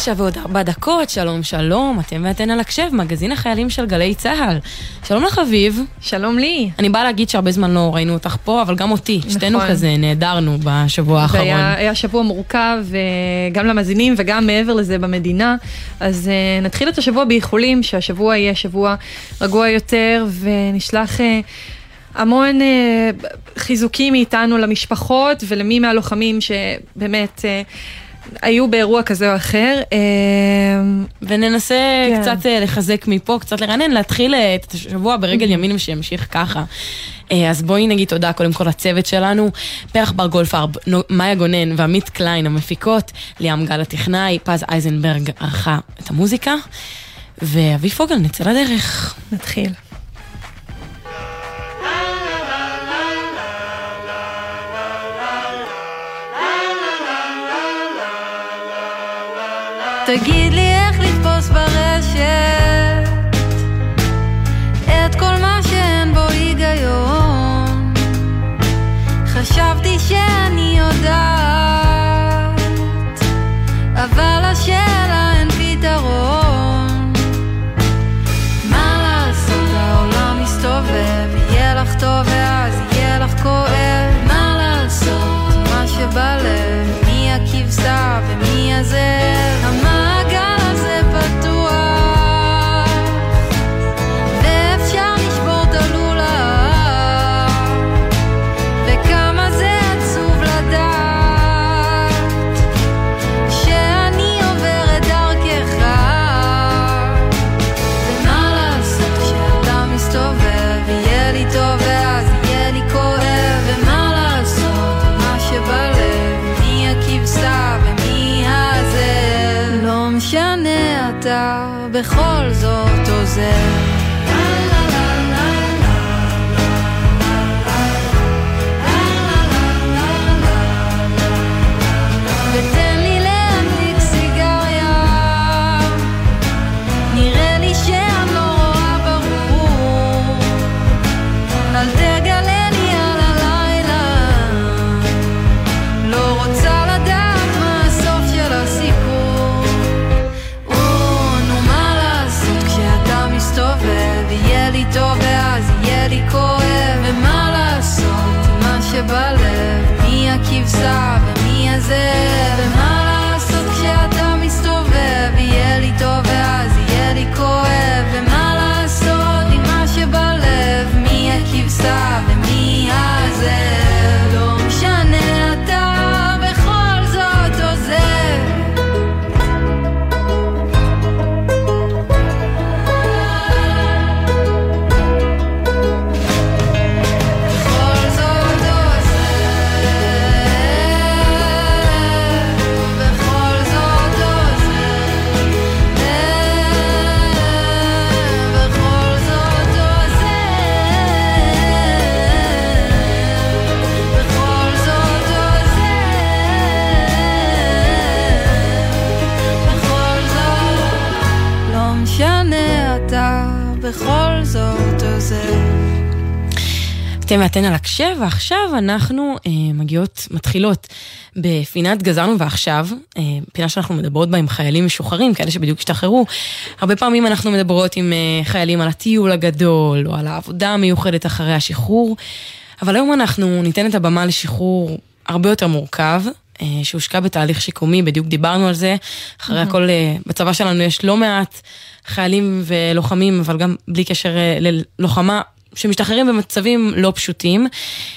תשע ועוד ארבע דקות, שלום שלום, אתם ואתן על הקשב, מגזין החיילים של גלי צה"ל. שלום לך אביב. שלום לי. אני באה להגיד שהרבה זמן לא ראינו אותך פה, אבל גם אותי. נכון. שתינו כזה נעדרנו בשבוע האחרון. היה, היה שבוע מורכב, אה, גם למאזינים וגם מעבר לזה במדינה. אז uh, נתחיל את השבוע באיחולים, שהשבוע יהיה שבוע רגוע יותר, ונשלח... Uh, המון uh, חיזוקים מאיתנו למשפחות ולמי מהלוחמים שבאמת uh, היו באירוע כזה או אחר. אה, וננסה כן. קצת אה, לחזק מפה, קצת לרענן, להתחיל אה, את השבוע ברגל ימין ושימשיך ככה. אז בואי נגיד תודה קודם כל לצוות שלנו, פרח בר גולפרב, מאיה גונן ועמית קליין המפיקות, ליאם גל הטכנאי, פז אייזנברג ערכה את המוזיקה, ואבי פוגל, נצא לדרך. נתחיל. תגיד לי אתם ואתן על הקשב, ועכשיו אנחנו אה, מגיעות, מתחילות בפינת גזרנו ועכשיו, אה, פינה שאנחנו מדברות בה עם חיילים משוחררים, כאלה שבדיוק השתחררו. הרבה פעמים אנחנו מדברות עם אה, חיילים על הטיול הגדול, או על העבודה המיוחדת אחרי השחרור, אבל היום אנחנו ניתן את הבמה לשחרור הרבה יותר מורכב, אה, שהושקע בתהליך שיקומי, בדיוק דיברנו על זה. אחרי הכל, אה, בצבא שלנו יש לא מעט חיילים ולוחמים, אבל גם בלי קשר אה, ללוחמה, שמשתחררים במצבים לא פשוטים.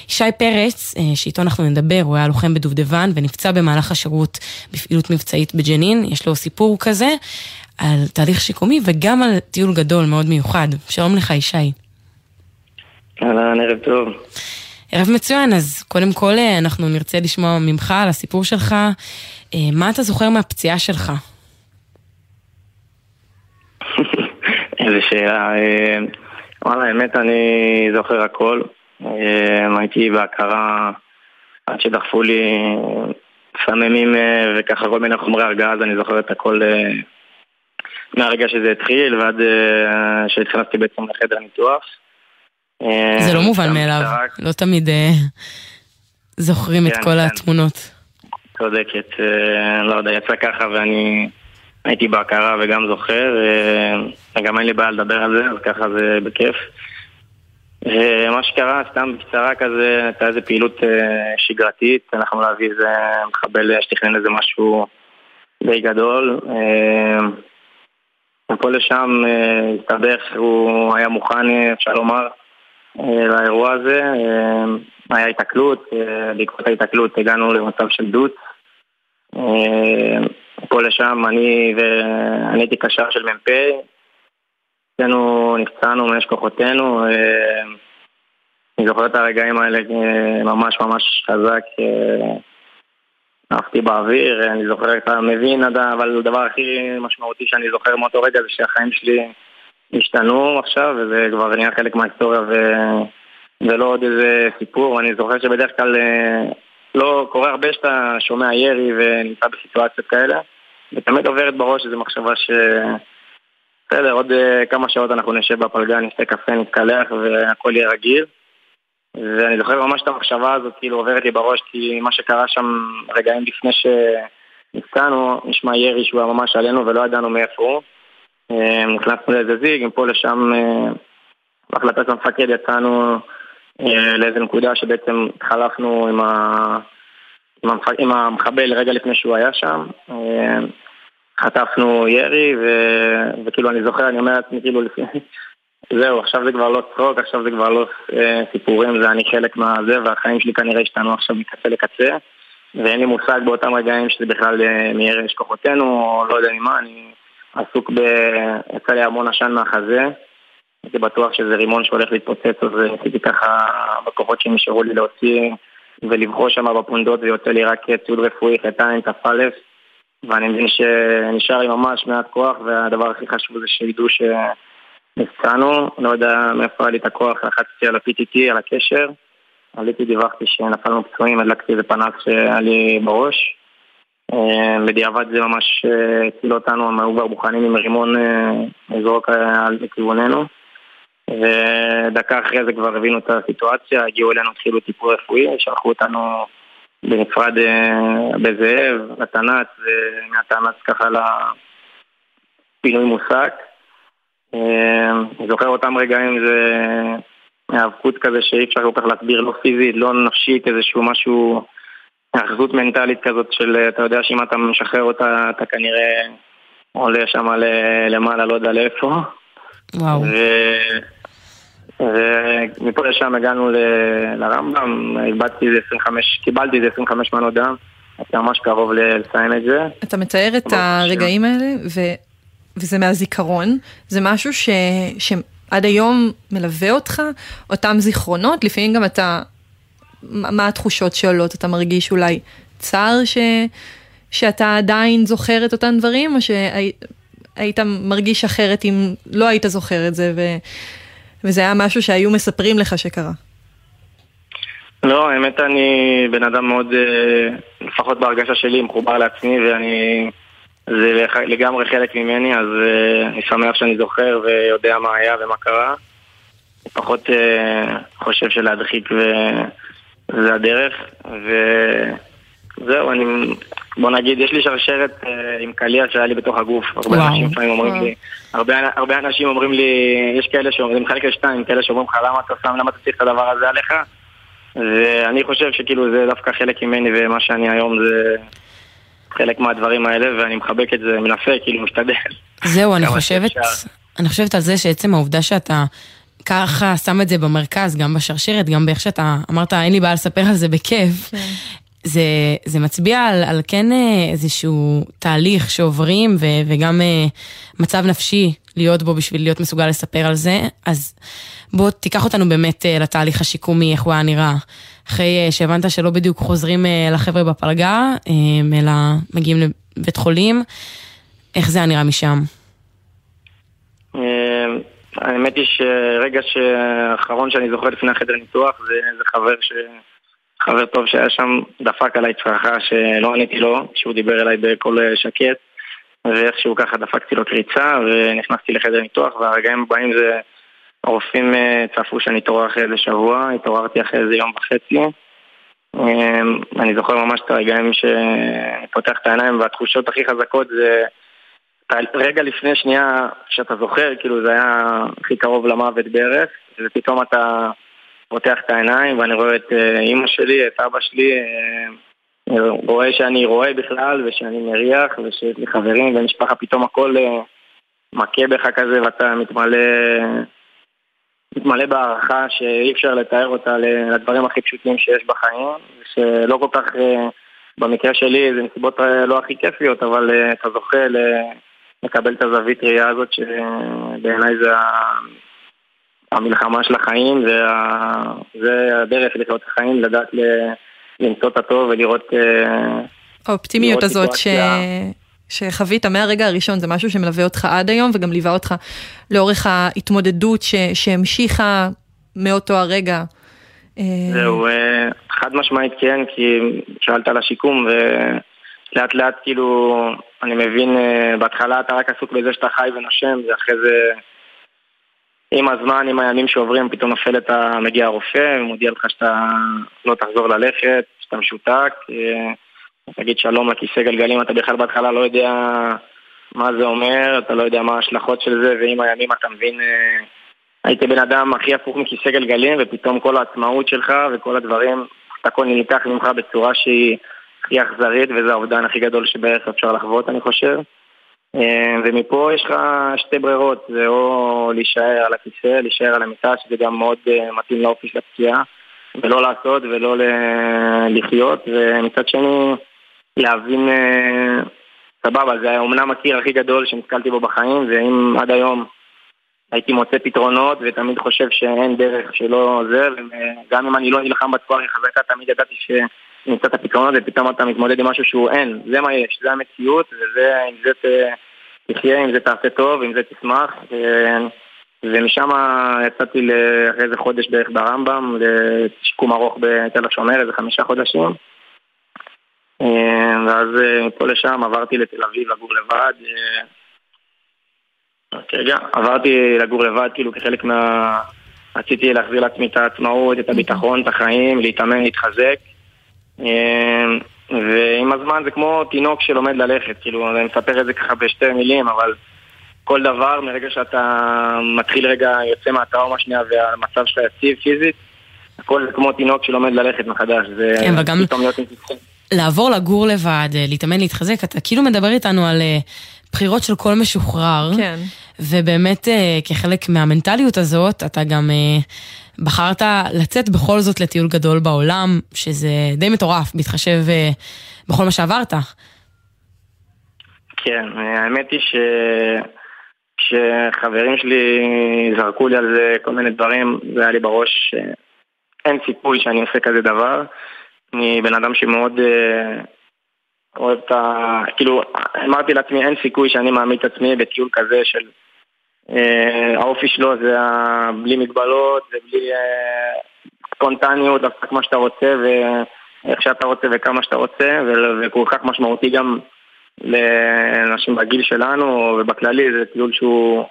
ישי פרץ, שאיתו אנחנו נדבר, הוא היה לוחם בדובדבן ונפצע במהלך השירות בפעילות מבצעית בג'נין, יש לו סיפור כזה על תהליך שיקומי וגם על טיול גדול מאוד מיוחד. שלום לך ישי. אהלן, ערב טוב. ערב מצוין, אז קודם כל אה, אנחנו נרצה לשמוע ממך על הסיפור שלך. אה, מה אתה זוכר מהפציעה שלך? איזה שאלה. אה, וואלה, האמת אני זוכר הכל. הייתי בהכרה עד שדחפו לי סממים וככה כל מיני חומרי הרגעה, אז אני זוכר את הכל מהרגע שזה התחיל ועד שהתכנסתי בעצם לחדר ניתוח. זה לא אה, מובן מאליו, לא תמיד אה, זוכרים את כן, כל כן. התמונות. צודקת, אה, לא יודע, יצא ככה ואני הייתי בהכרה וגם זוכר, וגם אין לי בעיה לדבר על זה, אז ככה זה בכיף. מה שקרה, סתם בקצרה כזה, הייתה איזה פעילות שגרתית, אנחנו להביא איזה מחבל שתכנן איזה משהו די גדול. מפה לשם הסתבך, הוא היה מוכן, אפשר לומר, לאירוע הזה. היה התקלות, בעקבות ההתקלות הגענו למצב של דות. פה לשם, אני הייתי קשר של מ"פ, אצלנו נפצענו מאש כוחותינו, אני זוכר את הרגעים האלה ממש ממש חזק, עפתי באוויר, אני זוכר, אתה מבין, אבל הדבר הכי משמעותי שאני זוכר מאותו רגע זה שהחיים שלי השתנו עכשיו, וזה כבר נהיה חלק מההיסטוריה. ולא עוד איזה סיפור, אני זוכר שבדרך כלל לא קורה הרבה שאתה שומע ירי ונמצא בסיטואציות כאלה, ותמיד עוברת בראש איזו מחשבה ש... בסדר, עוד uh, כמה שעות אנחנו נשב בפלגה, נשתה קפה, נתקלח והכל יהיה רגיל. ואני זוכר ממש את המחשבה הזאת כאילו עוברת לי בראש, כי מה שקרה שם רגעים לפני שנפצענו, נשמע ירי שהוא היה ממש עלינו ולא ידענו מאיפה הוא. Uh, נכנסנו לאיזה זיג, מפה לשם, uh, בהחלטת המפקד יצאנו לאיזה נקודה שבעצם התחלפנו עם, ה... עם, המח... עם המחבל רגע לפני שהוא היה שם. Uh, חטפנו ירי, ו... וכאילו אני זוכר, אני אומר לעצמי כאילו. זהו, עכשיו זה כבר לא צחוק, עכשיו זה כבר לא אה, סיפורים, זה אני חלק מהזה, והחיים שלי כנראה השתנו עכשיו מקצה לקצה, ואין לי מושג באותם רגעים שזה בכלל אה, מירי יש כוחותינו, או לא יודע ממה, אני עסוק ב... יצא לי המון עשן מהחזה, הייתי בטוח שזה רימון שהולך להתפוצץ, אז רציתי ככה בכוחות שנשארו לי להוציא ולבחוש שם בפונדות, ויוצא לי רק ציוד רפואי, חטאים, כ"א. ואני מבין שנשאר לי ממש מעט כוח, והדבר הכי חשוב זה שידעו שנפצענו, לא יודע מאיפה היה לי את הכוח, לחצתי על ה-PTT, על הקשר, עליתי, דיווחתי שנפלנו פצועים, הדלקתי איזה פנס שהיה לי בראש. אה, בדיעבד זה ממש אה, הציל אותנו, הם היו כבר מוכנים עם רימון אה, לזרוק על כיווננו. ודקה אחרי זה כבר הבינו את הסיטואציה, הגיעו אלינו, התחילו טיפול רפואי, שלחו אותנו בנפרד אה, בזאב, לתנ"צ, ומהתנ"צ ככה לפינוי מוסק. אה, זוכר אותם רגעים זה היאבקות כזה שאי אפשר כל כך להסביר, לא פיזית, לא נפשית, איזשהו משהו, היאחזות מנטלית כזאת של, אתה יודע שאם אתה משחרר אותה, אתה כנראה עולה שם למעלה, לא יודע לאיפה. וואו. ומפה לשם הגענו לרמב"ם, איבדתי איזה 25, קיבלתי איזה 25 מנות דם, הייתי ממש קרוב לסיים את זה. אתה מתאר את הרגעים האלה, ו... וזה מהזיכרון, זה משהו ש... שעד היום מלווה אותך, אותם זיכרונות, לפעמים גם אתה, מה התחושות שעולות, אתה מרגיש אולי צער ש... שאתה עדיין זוכר את אותם דברים, או שהיית מרגיש אחרת אם לא היית זוכר את זה, ו... וזה היה משהו שהיו מספרים לך שקרה. לא, האמת אני בן אדם מאוד, אה, לפחות בהרגשה שלי, מחובר לעצמי ואני... זה לגמרי חלק ממני, אז אה, אני שמח שאני זוכר ויודע מה היה ומה קרה. פחות אה, חושב שלהדחיק וזה הדרך. וזהו, אני בוא נגיד, יש לי שרשרת אה, עם קליע שהיה לי בתוך הגוף. הרבה וואו. אנשים לפעמים אומרים לי, הרבה, הרבה אנשים אומרים לי, יש כאלה שאומרים, זה מחלק לשתיים, כאלה שאומרים לך למה אתה שם, למה אתה צריך את הדבר הזה עליך? ואני חושב שכאילו זה דווקא חלק ממני ומה שאני היום זה חלק מהדברים האלה, ואני מחבק את זה, מנסה, כאילו משתדל. זהו, אני חושבת, אני חושבת על זה שעצם העובדה שאתה... ככה שם את זה במרכז, גם בשרשרת, גם באיך שאתה אמרת, אין לי בעיה לספר על זה בכיף. זה, זה מצביע על, על כן אה, איזשהו תהליך שעוברים ו, וגם אה, מצב נפשי להיות בו בשביל להיות מסוגל לספר על זה. אז בוא תיקח אותנו באמת אה, לתהליך השיקומי, איך הוא היה נראה. אחרי שהבנת שלא בדיוק חוזרים לחבר'ה בפלגה, אלא מגיעים לבית חולים, איך זה היה נראה משם? האמת היא שרגע האחרון שאני זוכר לפני החדר ניתוח זה, זה חבר ש... חבר טוב שהיה שם דפק עליי צרחה שלא עניתי לו, שהוא דיבר אליי בקול שקט ואיכשהו ככה דפקתי לו קריצה ונכנסתי לחדר ניתוח והרגעים הבאים זה הרופאים אה, צפו שאני אתעורר אחרי איזה שבוע, התעוררתי אחרי איזה יום וחצי. אמ, אני זוכר ממש את הרגעים שאני פותח את העיניים והתחושות הכי חזקות זה רגע לפני שנייה שאתה זוכר, כאילו זה היה הכי קרוב למוות בערך, ופתאום אתה פותח את העיניים ואני רואה את אה, אימא שלי, את אבא שלי, אה, רואה שאני רואה בכלל ושאני מריח ושיש לי חברים ומשפחה, פתאום הכל אה, מכה בך כזה ואתה מתמלא, מתמלא בהערכה שאי אפשר לתאר אותה לדברים הכי פשוטים שיש בחיים, שלא כל כך, במקרה שלי זה נסיבות לא הכי כיפיות, אבל אתה זוכה לקבל את הזווית ראייה הזאת שבעיניי זה המלחמה של החיים, זה, זה הדרך לחיות את החיים, לדעת למצוא את הטוב ולראות... אה, האופטימיות הזאת ש... שחווית מהרגע הראשון, זה משהו שמלווה אותך עד היום וגם ליווה אותך לאורך ההתמודדות ש... שהמשיכה מאותו הרגע. אה, זהו, אה, חד משמעית כן, כי שאלת על השיקום ולאט לאט כאילו, אני מבין, בהתחלה אתה רק עסוק בזה שאתה חי ונושם, ואחרי זה... עם הזמן, עם הימים שעוברים, פתאום נופל את ה... מגיע הרופא ומודיע לך שאתה לא תחזור ללכת, שאתה משותק, אה, תגיד שלום לכיסא גלגלים, אתה בכלל בהתחלה לא יודע מה זה אומר, אתה לא יודע מה ההשלכות של זה, ועם הימים אתה מבין, אה, הייתי בן אדם הכי הפוך מכיסא גלגלים, ופתאום כל העצמאות שלך וכל הדברים, הכל נלקח ממך בצורה שהיא הכי אכזרית, וזה האובדן הכי גדול שבערך אפשר לחוות, אני חושב. אה, ומפה יש לך שתי ברירות, זה או להישאר על הכיסא, להישאר על המיטה, שזה גם מאוד אה, מתאים לאופי של הפציעה, ולא לעשות ולא לחיות, ומצד שני להבין, אה, סבבה, זה אומנם הקיר הכי גדול שנתקלתי בו בחיים, ואם עד היום הייתי מוצא פתרונות ותמיד חושב שאין דרך שלא זה, וגם אם אני לא נלחם בתקופה הכי חזקה, תמיד ידעתי ש... נמצא את הפתרונות ופתאום אתה מתמודד עם משהו שהוא אין, זה מה יש, זה המציאות וזה, עם זה תחיה, עם זה תעשה טוב, עם זה תשמח ומשם יצאתי אחרי איזה חודש בערך ברמב"ם לשיקום ארוך בתל השומר, איזה חמישה חודשים. ואז מפה לשם עברתי לתל אביב לגור לבד רגע, עברתי לגור לבד כאילו כחלק מה... רציתי להחזיר לעצמי את העצמאות, את הביטחון, את החיים, להתאמן, להתחזק ועם הזמן זה כמו תינוק שלומד ללכת, כאילו, אני מספר את זה ככה בשתי מילים, אבל כל דבר, מרגע שאתה מתחיל רגע, יוצא מהטראומה שנייה והמצב שלך יציב פיזית, הכל זה כמו תינוק שלומד ללכת מחדש, זה כן, וגם לעבור לגור לבד, אה, להתאמן, להתחזק, אתה כאילו מדבר איתנו על אה, בחירות של כל משוחרר, כן. ובאמת אה, כחלק מהמנטליות הזאת, אתה גם... בחרת לצאת בכל זאת לטיול גדול בעולם, שזה די מטורף, בהתחשב אה, בכל מה שעברת. כן, האמת היא ש... כשחברים שלי זרקו לי על זה כל מיני דברים, זה היה לי בראש שאין סיכוי שאני עושה כזה דבר. אני בן אדם שמאוד אה, אוהב את ה... כאילו, אמרתי לעצמי, אין סיכוי שאני מעמיד את עצמי בטיול כזה של אה, האופי שלו זה בלי מגבלות ובלי אה, ספונטניות, לעשות מה שאתה רוצה ואיך שאתה רוצה וכמה שאתה רוצה וכל כך משמעותי גם לאנשים בגיל שלנו ובכללי זה טיול שהוא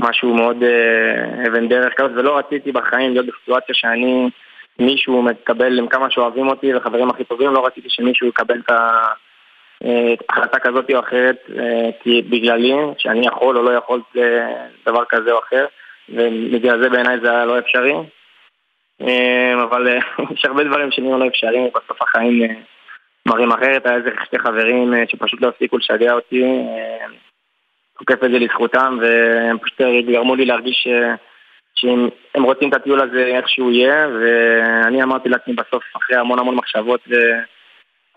משהו מאוד אה, אבן דרך. כזאת ולא רציתי בחיים להיות בסיטואציה שאני מישהו מקבל עם כמה שאוהבים אותי וחברים הכי טובים לא רציתי שמישהו יקבל את ה... החלטה כזאת או אחרת אה, בגללי, שאני יכול או לא יכול דבר כזה או אחר ובגלל זה בעיניי זה היה לא אפשרי. אה, אבל אה, יש הרבה דברים שנראים לא אפשריים ובסוף החיים מראים אחרת, היה איזה שתי חברים שפשוט לא הפסיקו לשגע אותי תוקף את זה לזכותם והם פשוט גרמו לי להרגיש שהם רוצים את הטיול הזה איך שהוא יהיה ואני אמרתי לעצמי בסוף אחרי המון המון מחשבות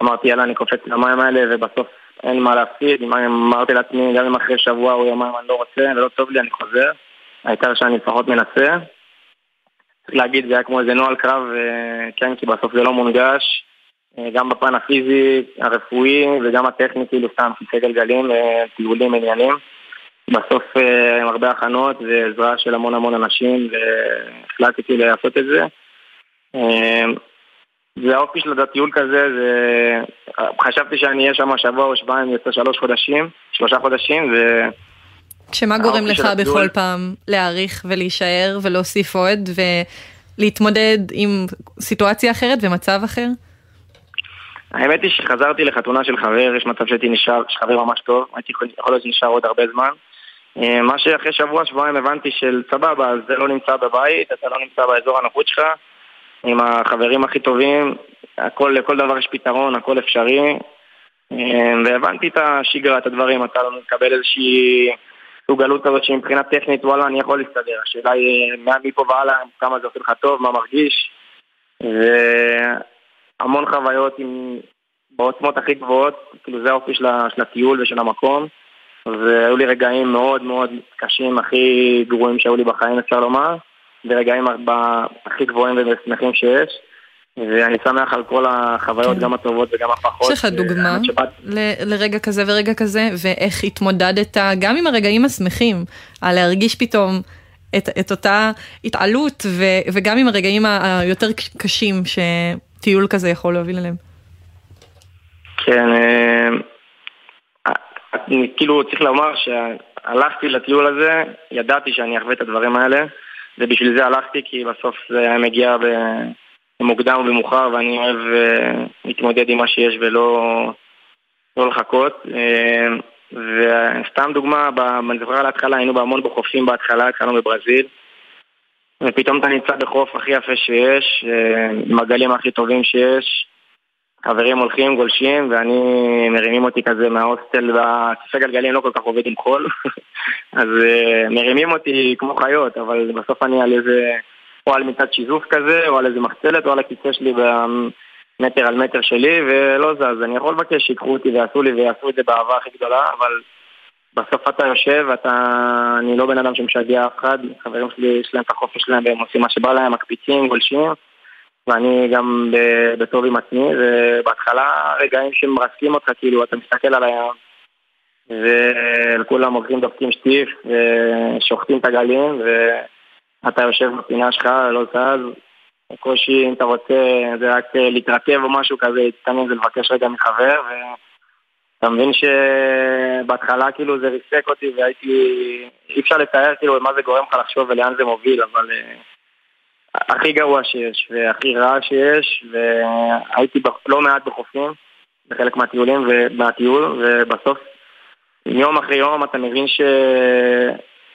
אמרתי יאללה אני קופץ למים האלה ובסוף אין מה להפסיד, אמרתי לעצמי גם אם אחרי שבוע או יומיים אני לא רוצה ולא טוב לי אני חוזר, העיקר שאני לפחות מנסה. צריך להגיד זה היה כמו איזה נוהל קרב, אה, כן כי בסוף זה לא מונגש, אה, גם בפן הפיזי, הרפואי וגם הטכני כאילו סתם כיסא גלגלים, אה, טיולים, עניינים. בסוף עם הרבה הכנות ועזרה של המון המון אנשים והחלטתי לעשות את זה. זה האופי של הטיול כזה, זה... חשבתי שאני אהיה שם שבוע או שבועיים, יוצא שלוש חודשים, שלושה חודשים, ו... שמה גורם לך בכל פעם להעריך ולהישאר ולהוסיף עוד ולהתמודד עם סיטואציה אחרת ומצב אחר? האמת היא שחזרתי לחתונה של חבר, יש מצב שהייתי נשאר, חבר ממש טוב, הייתי יכול להיות שנשאר עוד הרבה זמן. אה, מה שאחרי שבוע, שבועיים הבנתי של סבבה, זה לא נמצא בבית, אתה לא נמצא באזור הנוחות שלך, עם החברים הכי טובים, הכל, לכל דבר יש פתרון, הכל אפשרי. אה, והבנתי את השגרה, את הדברים, אתה לא מקבל איזושהי סוגלות כזאת שמבחינה טכנית, וואלה, אני יכול להסתדר. השאלה היא, מפה והלאה, כמה זה עושה לך טוב, מה מרגיש. והמון חוויות עם... בעוצמות הכי גבוהות, כאילו זה האופי של, של הטיול ושל המקום. והיו לי רגעים מאוד מאוד קשים, הכי גרועים שהיו לי בחיים אפשר לומר, ורגעים הכי גבוהים ושמחים שיש. ואני שמח על כל החוויות, כן. גם הטובות וגם הפחות. יש לך דוגמה ל- לרגע כזה ורגע כזה, ואיך התמודדת גם עם הרגעים השמחים, על להרגיש פתאום את, את אותה התעלות, ו- וגם עם הרגעים היותר קשים שטיול כזה יכול להוביל אליהם. כן, אה, אני כאילו צריך לומר שהלכתי לטיול הזה, ידעתי שאני אחווה את הדברים האלה, ובשביל זה הלכתי, כי בסוף זה היה מגיע במוקדם ובמאוחר, ואני אוהב uh, להתמודד עם מה שיש ולא לא לחכות. Uh, וסתם דוגמה, אני זוכר על ההתחלה, היינו בהמון בחופים בהתחלה, התחלנו בברזיל, ופתאום אתה נמצא בחוף הכי יפה שיש, uh, עם הגלים הכי טובים שיש, חברים הולכים, גולשים, ואני מרימים אותי כזה מההוסטל, והכיסא גלגלים לא כל כך עובד עם חול, אז uh, מרימים אותי כמו חיות, אבל בסוף אני על איזה, או על מצד שיזוף כזה, או על איזה מחצלת, או על הכיסא שלי במטר על מטר שלי, ולא זז. אני יכול לבקש שיקחו אותי ויעשו לי, ויעשו את זה באהבה הכי גדולה, אבל בסוף אתה יושב, אתה... אני לא בן אדם שמשגע אף אחד, חברים שלי יש להם את החופש שלהם והם עושים מה שבא להם, מקפיצים, גולשים. ואני גם בטוב עם עצמי, ובהתחלה רגעים שמרסקים אותך, כאילו, אתה מסתכל על הים, וכולם הולכים דופקים שטיף, ושוחטים את הגלים, ואתה יושב בפינה שלך, לא זז. בקושי, אם אתה רוצה, זה רק להתרכב או משהו כזה, להתקנן ולבקש רגע מחבר, ואתה מבין שבהתחלה כאילו זה ריסק אותי והייתי... אי אפשר לתאר כאילו מה זה גורם לך לחשוב ולאן זה מוביל, אבל הכי גרוע שיש, והכי רע שיש, והייתי לא מעט בחופים, בחלק מהטיולים ומהטיול, ובסוף, יום אחרי יום אתה מבין ש...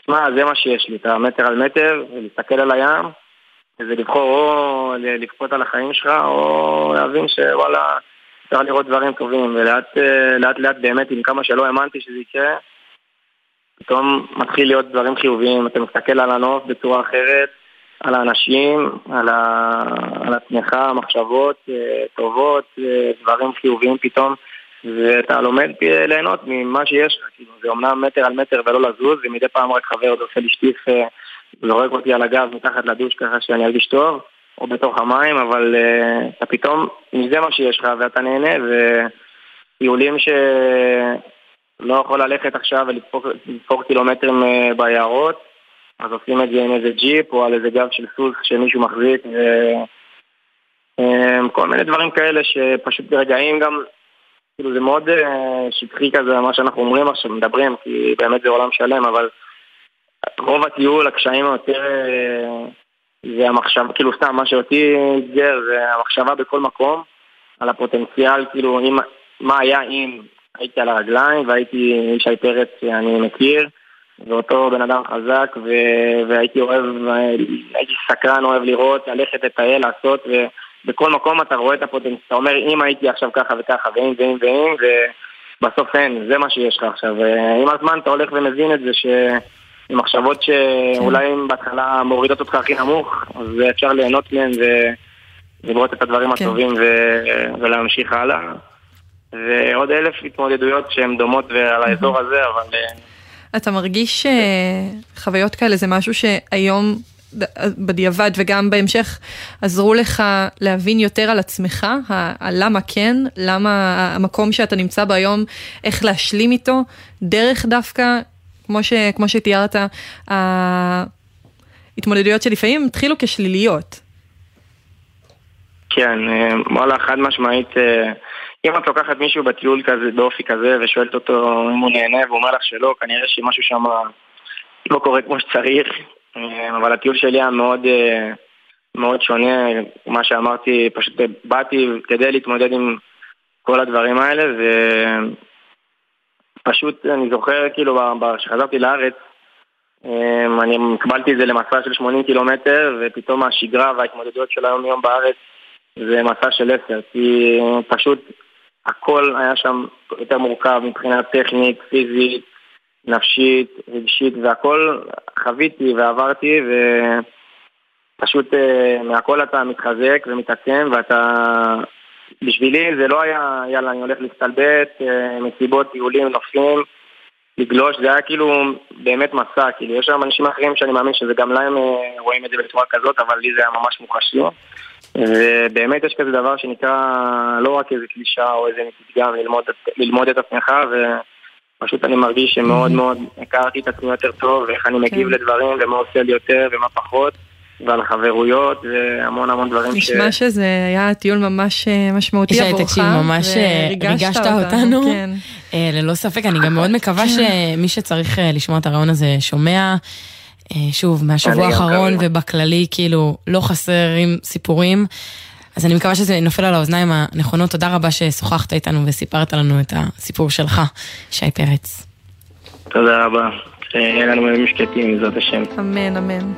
תשמע, זה מה שיש לי, אתה מטר על מטר, ולהסתכל על הים, וזה לבחור או לקפוט על החיים שלך, או להבין שוואלה, אפשר לראות דברים טובים, ולאט לאט, לאט באמת, עם כמה שלא האמנתי שזה יקרה, פתאום מתחיל להיות דברים חיוביים, אתה מסתכל על הנוף בצורה אחרת, על האנשים, על, ה... על עצמך, מחשבות אה, טובות, אה, דברים חיוביים פתאום, ואתה לומד ליהנות ממה שיש לך, כאילו, זה אומנם מטר על מטר ולא לזוז, ומדי פעם רק חבר עושה לי שטיף, אה, זורק אותי על הגב מתחת לדוש ככה שאני ארגיש טוב, או בתוך המים, אבל אתה פתאום, זה מה שיש לך ואתה נהנה, וטיולים שלא יכול ללכת עכשיו ולתפור קילומטרים ביערות, אז עושים את זה עם איזה ג'יפ או על איזה גב של סוס שמישהו מחזיק וכל מיני דברים כאלה שפשוט ברגעים גם, כאילו זה מאוד אה, שטחי כזה מה שאנחנו אומרים עכשיו, מדברים, כי באמת זה עולם שלם, אבל רוב הטיול, הקשיים היותר אה, זה המחשבה, כאילו סתם מה שאותי אתגר זה המחשבה בכל מקום על הפוטנציאל, כאילו אם, מה היה אם הייתי על הרגליים והייתי ישי פרץ שאני מכיר ואותו בן אדם חזק, ו- והייתי אוהב, הייתי סקרן, אוהב לראות, ללכת, לטייל, לעשות, ובכל מקום אתה רואה את הפוטנציאל, אתה אומר, אם הייתי עכשיו ככה וככה, ואם ואם ואם, ובסוף אין, זה מה שיש לך עכשיו. ועם הזמן אתה הולך ומבין את זה, ש... עם מחשבות שאולי כן. בהתחלה מורידות אותך הכי נמוך, אז אפשר ליהנות מהן ולראות את הדברים כן. הטובים ו... ולהמשיך הלאה. ועוד אלף התמודדויות שהן דומות על האזור הזה, אבל אתה מרגיש שחוויות כאלה זה משהו שהיום בדיעבד וגם בהמשך עזרו לך להבין יותר על עצמך, הלמה כן, למה המקום שאתה נמצא בו היום, איך להשלים איתו, דרך דווקא, כמו, ש, כמו שתיארת, ההתמודדויות שלפעמים התחילו כשליליות. כן, וואלה, חד משמעית. אם את לוקחת מישהו בטיול כזה, באופי כזה, ושואלת אותו אם הוא נהנה והוא אומר לך שלא, כנראה שמשהו שם לא קורה כמו שצריך. אה, אבל הטיול שלי היה מאוד, אה, מאוד שונה, מה שאמרתי, פשוט באתי כדי להתמודד עם כל הדברים האלה, ופשוט אני זוכר, כאילו, כשחזרתי לארץ, אמ, אני קיבלתי את זה למסע של 80 קילומטר, ופתאום השגרה וההתמודדויות של היום יום בארץ זה מסע של עשר, כי פשוט הכל היה שם יותר מורכב מבחינה טכנית, פיזית, נפשית, רגשית, והכל חוויתי ועברתי, ופשוט אה, מהכל אתה מתחזק ומתעצם, ואתה... בשבילי זה לא היה, יאללה, אני הולך להסתלבט, אה, מסיבות, טיולים, נופים. לגלוש, זה היה כאילו באמת מסע, כאילו יש שם אנשים אחרים שאני מאמין שזה גם להם אה, רואים את זה בצורה כזאת, אבל לי זה היה ממש מוחשי. ובאמת יש כזה דבר שנקרא לא רק איזה קלישה או איזה פתגם, ללמוד, ללמוד את עצמך, ופשוט אני מרגיש שמאוד מאוד הכרתי את עצמי יותר טוב, ואיך אני מגיב כן. לדברים, ומה עושה לי יותר ומה פחות. ועל חברויות והמון המון דברים ש... נשמע שזה היה טיול ממש אה, משמעותי עבורך. תקשיב, ממש אה, ריגשת אותנו. כן. אה, ללא ספק, אני גם מאוד מקווה שמי שצריך לשמוע את הרעיון הזה שומע. שוב, מהשבוע האחרון ובכללי, כאילו, לא חסרים סיפורים. אז אני מקווה שזה נופל על האוזניים הנכונות. תודה רבה ששוחחת איתנו וסיפרת לנו את הסיפור שלך, שי פרץ. תודה רבה. שיהיה לנו ימים שקטים, בעזרת השם. אמן, אמן.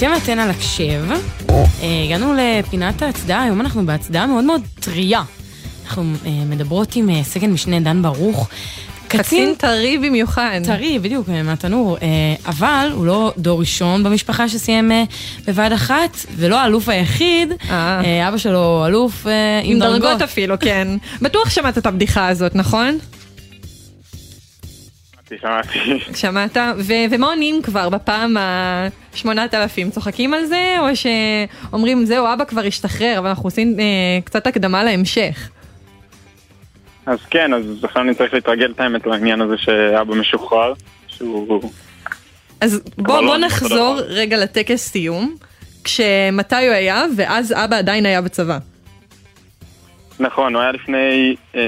אתם אתן על הקשב. אה, הגענו לפינת ההצדעה, היום אנחנו בהצדעה מאוד מאוד טריה. אנחנו אה, מדברות עם אה, סגן משנה דן ברוך. קצין טרי במיוחד. טרי, בדיוק, מהתנור. אבל הוא לא דור ראשון במשפחה שסיים בבה"ד אחת, ולא האלוף היחיד. אבא שלו אלוף אה, עם דרגות אפילו, כן. בטוח שמעת את הבדיחה הזאת, נכון? שמעתי. שמעת? ו- ומה עונים כבר בפעם ה-8000? צוחקים על זה, או שאומרים, זהו, אבא כבר השתחרר, אבל אנחנו עושים אה, קצת הקדמה להמשך. אז כן, אז עכשיו אני צריך להתרגל את האמת לעניין הזה שאבא משוחרר, שהוא... אז בוא, לא בוא אני נחזור. רגע לטקס סיום, כשמתי הוא היה, ואז אבא עדיין היה בצבא. נכון, הוא היה לפני אה,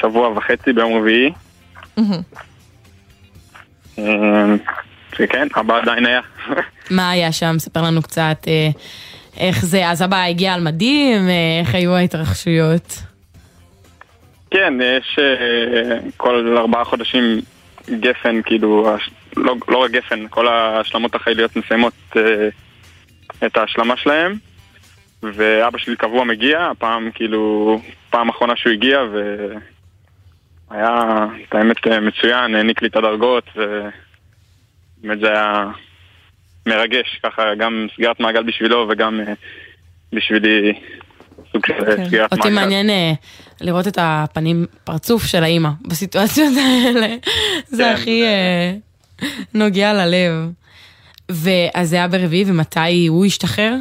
שבוע וחצי ביום רביעי. מהמם. אה, שכן, אבא עדיין היה. מה היה שם? ספר לנו קצת אה, איך זה, אז אבא הגיע על מדים, אה, איך היו ההתרחשויות. כן, יש כל ארבעה חודשים גפן, כאילו, לא, לא רק גפן, כל ההשלמות החיליות מסיימות את ההשלמה שלהם. ואבא שלי קבוע מגיע, הפעם כאילו, פעם אחרונה שהוא הגיע והיה, את האמת, אה, מצוין, העניק לי את הדרגות ובאמת זה היה מרגש, ככה גם סגירת מעגל בשבילו וגם אה, בשבילי סוג של כן. סגירת מעגל. אותי מעניין אה, לראות את הפנים, פרצוף של האימא בסיטואציות האלה. זה כן, הכי אה, נוגע ללב. ואז זה היה ברביעי, ומתי הוא השתחרר?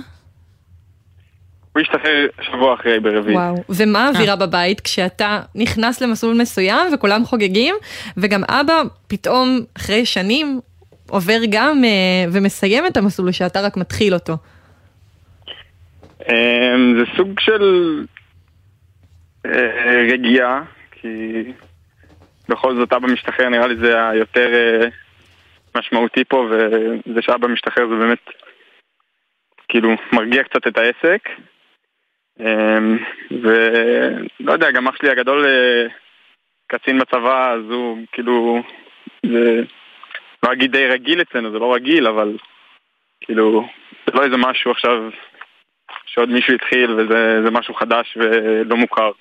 הוא השתחרר שבוע אחרי ברביעי. וואו, ומה האווירה בבית כשאתה נכנס למסלול מסוים וכולם חוגגים, וגם אבא פתאום אחרי שנים עובר גם אה, ומסיים את המסלול שאתה רק מתחיל אותו. אמ, זה סוג של אה, רגיעה, כי בכל זאת אבא משתחרר נראה לי זה היותר אה, משמעותי פה, וזה שאבא משתחרר זה באמת כאילו מרגיע קצת את העסק. אמ, ולא יודע, גם אח שלי הגדול אה, קצין בצבא, אז הוא כאילו, זה לא אגיד די רגיל אצלנו, זה לא רגיל, אבל כאילו, זה לא איזה משהו עכשיו שעוד מישהו התחיל וזה משהו חדש ולא מוכר.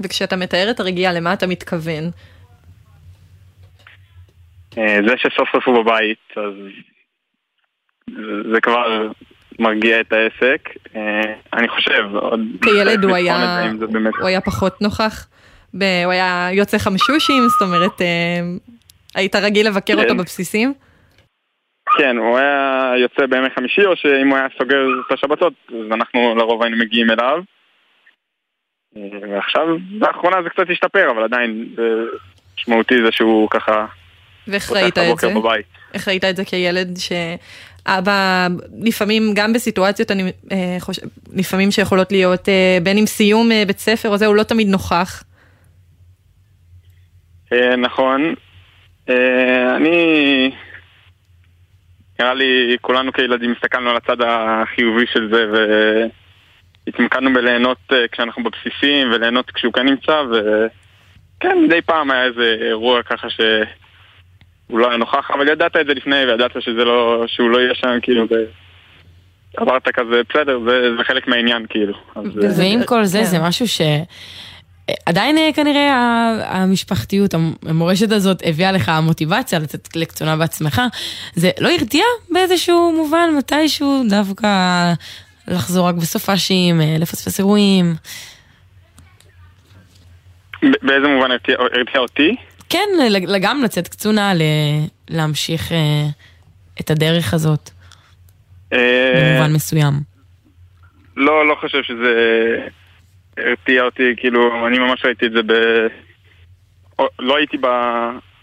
וכשאתה מתאר את הרגיעה, למה אתה מתכוון? אה, זה שסוף סוף הוא בבית, אז זה כבר מרגיע את העסק. אה, אני חושב, עוד... כילד הוא היה, הוא היה פחות נוכח? הוא היה יוצא חמשושים? זאת אומרת, אה, היית רגיל לבקר אותו כן. בבסיסים? כן, הוא היה יוצא בימי חמישי, או שאם הוא היה סוגר את השבתות, אז אנחנו לרוב היינו מגיעים אליו. ועכשיו, לאחרונה זה קצת השתפר, אבל עדיין משמעותי זה שהוא ככה... ואיך ראית את זה? בבית. איך ראית את זה כילד שאבא, לפעמים גם בסיטואציות, אני אה, חושב, לפעמים שיכולות להיות אה, בין אם סיום אה, בית ספר או זה, הוא לא תמיד נוכח. אה, נכון. אה, אני... נראה לי כולנו כילדים הסתכלנו על הצד החיובי של זה והתמקדנו בליהנות אה, כשאנחנו בבסיסים וליהנות כשהוא כאן נמצא וכן, מדי פעם היה איזה אירוע ככה שהוא לא היה נוכח, אבל ידעת את זה לפני וידעת שזה לא, שהוא לא יהיה שם כאילו עברת כזה, בסדר, זה, זה חלק מהעניין כאילו. ועם כל זה, זה כן. משהו ש... עדיין אה, כנראה המשפחתיות, המורשת הזאת הביאה לך מוטיבציה לצאת לקצונה בעצמך. זה לא הרתיע באיזשהו מובן מתישהו דווקא לחזור רק בסופ"שים, אה, לפספס אירועים? באיזה מובן הרתיע אותי? כן, גם לצאת קצונה, להמשיך אה, את הדרך הזאת. במובן מסוים. לא, לא חושב שזה... הרתיע אותי, כאילו, אני ממש ראיתי את זה ב... לא הייתי ב...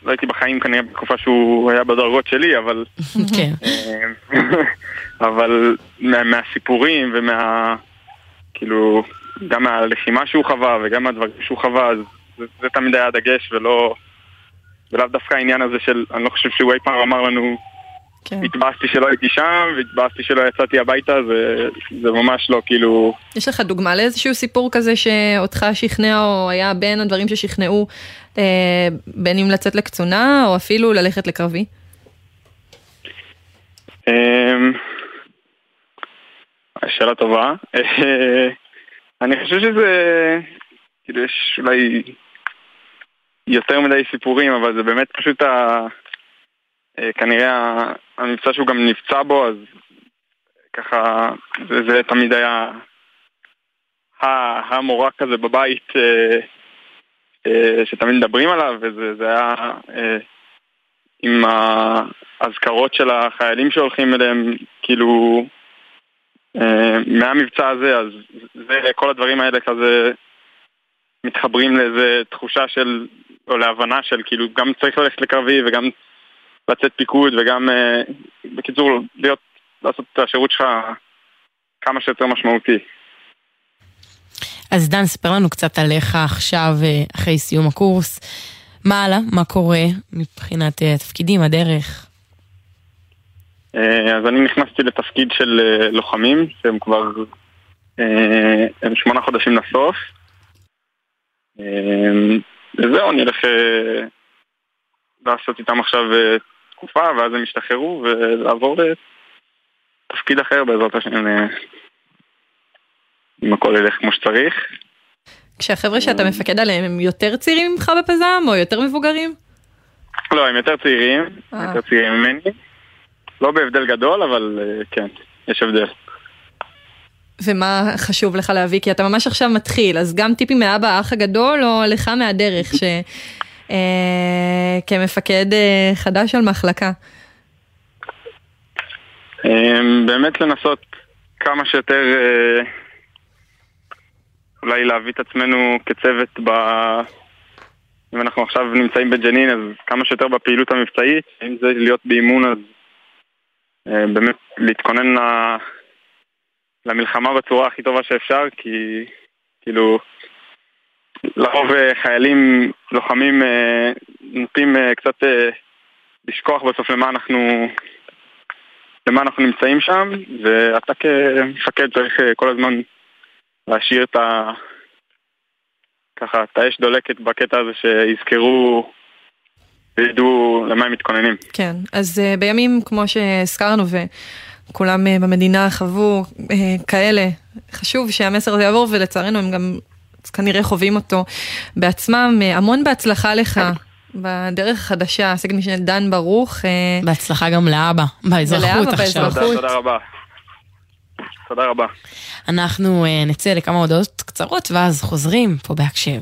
לא הייתי בחיים כנראה בתקופה שהוא היה בדרגות שלי, אבל... כן. אבל מה, מהסיפורים ומה... כאילו, גם מהלחימה שהוא חווה וגם מהדברים שהוא חווה, אז זה, זה תמיד היה הדגש ולא... ולאו דווקא העניין הזה של, אני לא חושב שהוא אי פעם אמר לנו כן. התבאסתי שלא הייתי שם, והתבאסתי שלא יצאתי הביתה, זה, זה ממש לא כאילו... יש לך דוגמה לאיזשהו סיפור כזה שאותך שכנע, או היה בין הדברים ששכנעו, אה, בין אם לצאת לקצונה, או אפילו ללכת לקרבי? אמ, שאלה טובה. אני חושב שזה, כאילו יש אולי יותר מדי סיפורים, אבל זה באמת פשוט ה... אה, כנראה המבצע שהוא גם נפצע בו, אז ככה, זה, זה תמיד היה המורה כזה בבית אה, אה, שתמיד מדברים עליו, וזה היה עם האזכרות של החיילים שהולכים אליהם, כאילו, מהמבצע הזה, אז זה, כל הדברים האלה כזה מתחברים לאיזה תחושה של, או להבנה של כאילו גם צריך ללכת לקרבי וגם לצאת פיקוד וגם, אה, בקיצור, להיות, לעשות את השירות שלך כמה שיותר משמעותי. אז דן, ספר לנו קצת עליך עכשיו, אה, אחרי סיום הקורס. מה הלאה? מה קורה מבחינת אה, התפקידים, הדרך? אז אני נכנסתי לתפקיד של לוחמים, שהם כבר הם שמונה חודשים לסוף. וזהו, אני הולך לעשות איתם עכשיו תקופה, ואז הם ישתחררו, ולעבור לתפקיד אחר בעזרת השם, אה, אם הכל ילך כמו שצריך. כשהחבר'ה שאתה מפקד עליהם הם יותר צעירים ממך בפזם, או יותר מבוגרים? לא, הם יותר צעירים, אה. יותר צעירים ממני. לא בהבדל גדול, אבל אה, כן, יש הבדל. ומה חשוב לך להביא? כי אתה ממש עכשיו מתחיל, אז גם טיפים מאבא האח הגדול, או לך מהדרך, ש... אה, כמפקד אה, חדש על מחלקה? אה, באמת לנסות כמה שיותר אה, אולי להביא את עצמנו כצוות ב... אם אנחנו עכשיו נמצאים בג'נין, אז כמה שיותר בפעילות המבצעית, אם זה להיות באימון, אז אה, באמת להתכונן ל... למלחמה בצורה הכי טובה שאפשר, כי כאילו לרוב אה, חיילים, לוחמים, אה, נוטים אה, קצת לשכוח בסוף למה אנחנו, למה אנחנו נמצאים שם, ואתה כמפקד צריך כל הזמן להשאיר את ה... ככה, את האש דולקת בקטע הזה שיזכרו וידעו למה הם מתכוננים. כן, אז בימים כמו שהזכרנו וכולם uh, במדינה חוו uh, כאלה, חשוב שהמסר הזה יעבור ולצערנו הם גם כנראה חווים אותו בעצמם. Uh, המון בהצלחה לך. בדרך החדשה, סגן משנה דן ברוך. בהצלחה גם לאבא, באזרחות עכשיו. באזרחות. תודה, תודה רבה. תודה רבה. אנחנו אה, נצא לכמה הודעות קצרות ואז חוזרים פה בהקשב.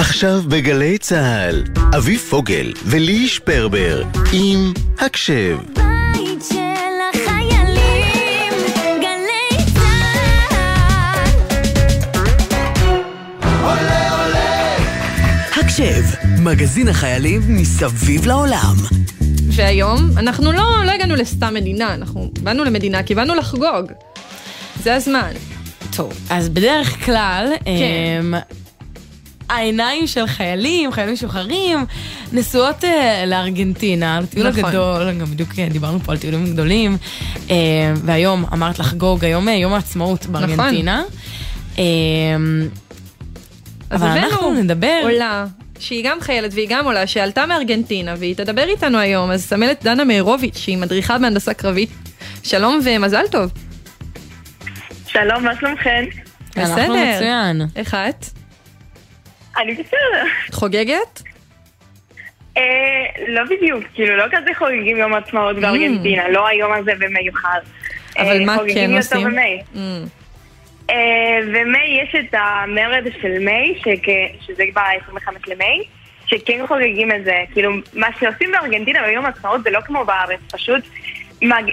עכשיו בגלי צה"ל, אבי פוגל ולי שפרבר עם הקשב. בית של החיילים, גלי צה"ל. הקשב, מגזין החיילים מסביב לעולם. והיום אנחנו לא, לא הגענו לסתם מדינה, אנחנו באנו למדינה כי באנו לחגוג. זה הזמן. טוב, אז בדרך כלל, כן. העיניים של חיילים, חיילים משוחררים, נשואות אה, לארגנטינה, לטיול נכון. הגדול, גם בדיוק אה, דיברנו פה על טיולים גדולים, אה, והיום אמרת לחגוג, היום יום העצמאות בארגנטינה. אה, אז אבל אנחנו נדבר, עולה, שהיא גם חיילת והיא גם עולה, שעלתה מארגנטינה, והיא תדבר איתנו היום, אז סמלת דנה מאירוביץ', שהיא מדריכה בהנדסה קרבית. שלום ומזל טוב. שלום, מה שלומכן? אנחנו בסדר. מצוין. איך את? אני בסדר. חוגגת? אה, לא בדיוק, כאילו לא כזה חוגגים יום עצמאות בארגנטינה, לא היום הזה במיוחד. Mm. אבל אה, מה כן עושים? במאי. Mm, אה, ומאי יש את המרד של מאי, שכ- שזה ב-25 למאי, שכן חוגגים את זה. כאילו, מה שעושים בארגנטינה ביום עצמאות זה לא כמו בארץ, פשוט מג,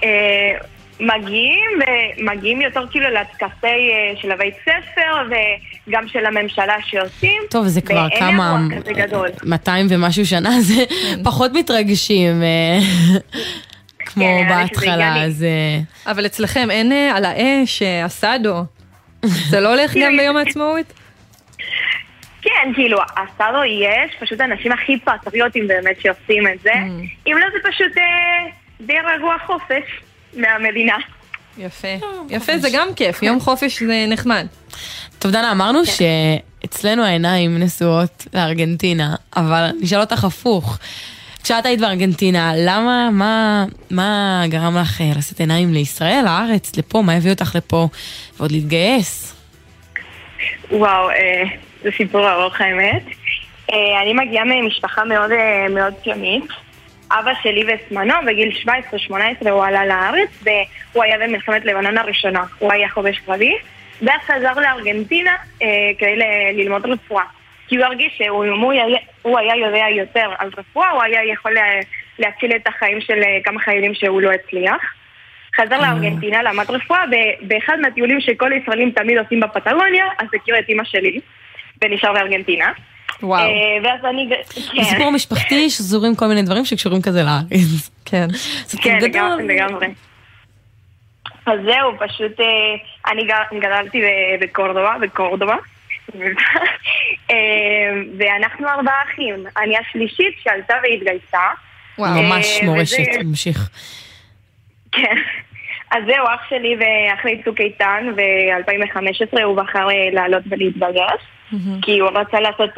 מגיעים, ומגיעים יותר כאילו לטקסי של הבית ספר, וגם של הממשלה שעושים. טוב, זה כבר ואין כמה, אירוע כזה גדול. 200 ומשהו שנה, זה כן. פחות מתרגשים, אה, כמו כן, בהתחלה. אז... אה, אבל אצלכם אין אה, על האש, אסדו. זה לא הולך גם ביום העצמאות? כן, כאילו, הסאדו יש, פשוט האנשים הכי פטריוטים באמת שעושים את זה. Mm. אם לא, זה פשוט אה, די רגוע חופש מהמדינה. יפה. יפה, זה גם כיף. יום חופש זה נחמד. טוב, דנה, אמרנו שאצלנו העיניים נשואות לארגנטינה, אבל נשאל אותך הפוך. כשאת היית בארגנטינה, למה, מה, מה גרם לך אה, לשאת עיניים לישראל, לארץ, לפה, מה הביא אותך לפה, ועוד להתגייס? וואו, אה, זה סיפור ארוך האמת. אה, אני מגיעה ממשפחה מאוד, אה, מאוד ציונית. אבא שלי בזמנו, בגיל 17-18 הוא עלה לארץ, והוא היה במלחמת לבנון הראשונה. הוא היה חובש קרבי, ואז חזר לארגנטינה אה, כדי ל- ללמוד רפואה. כי הוא הרגיש שהוא אם הוא היה, הוא היה יודע יותר על רפואה, הוא היה יכול לה- להציל את החיים של אה, כמה חיילים שהוא לא הצליח. חזר לארגנטינה, למד רפואה, באחד מהטיולים שכל הישראלים תמיד עושים בפטגוניה, אז הכיר את אימא שלי, ונשאר בארגנטינה. וואו. אה, ואז אני... כן. בסיפור משפחתי שזורים כל מיני דברים שקשורים כזה לארץ. כן. כן, לגמרי. אז זהו, פשוט אה, אני גדלתי בקורדובה, בקורדובה. אה, ואנחנו ארבעה אחים. אני השלישית שעלתה והתגייסה. וואו. ממש אה, מורשת, וזה- תמשיך. כן. אז זהו, אח שלי ואחרי צוק איתן ב-2015 הוא בחר לעלות ולהתבגש, כי הוא רצה לעשות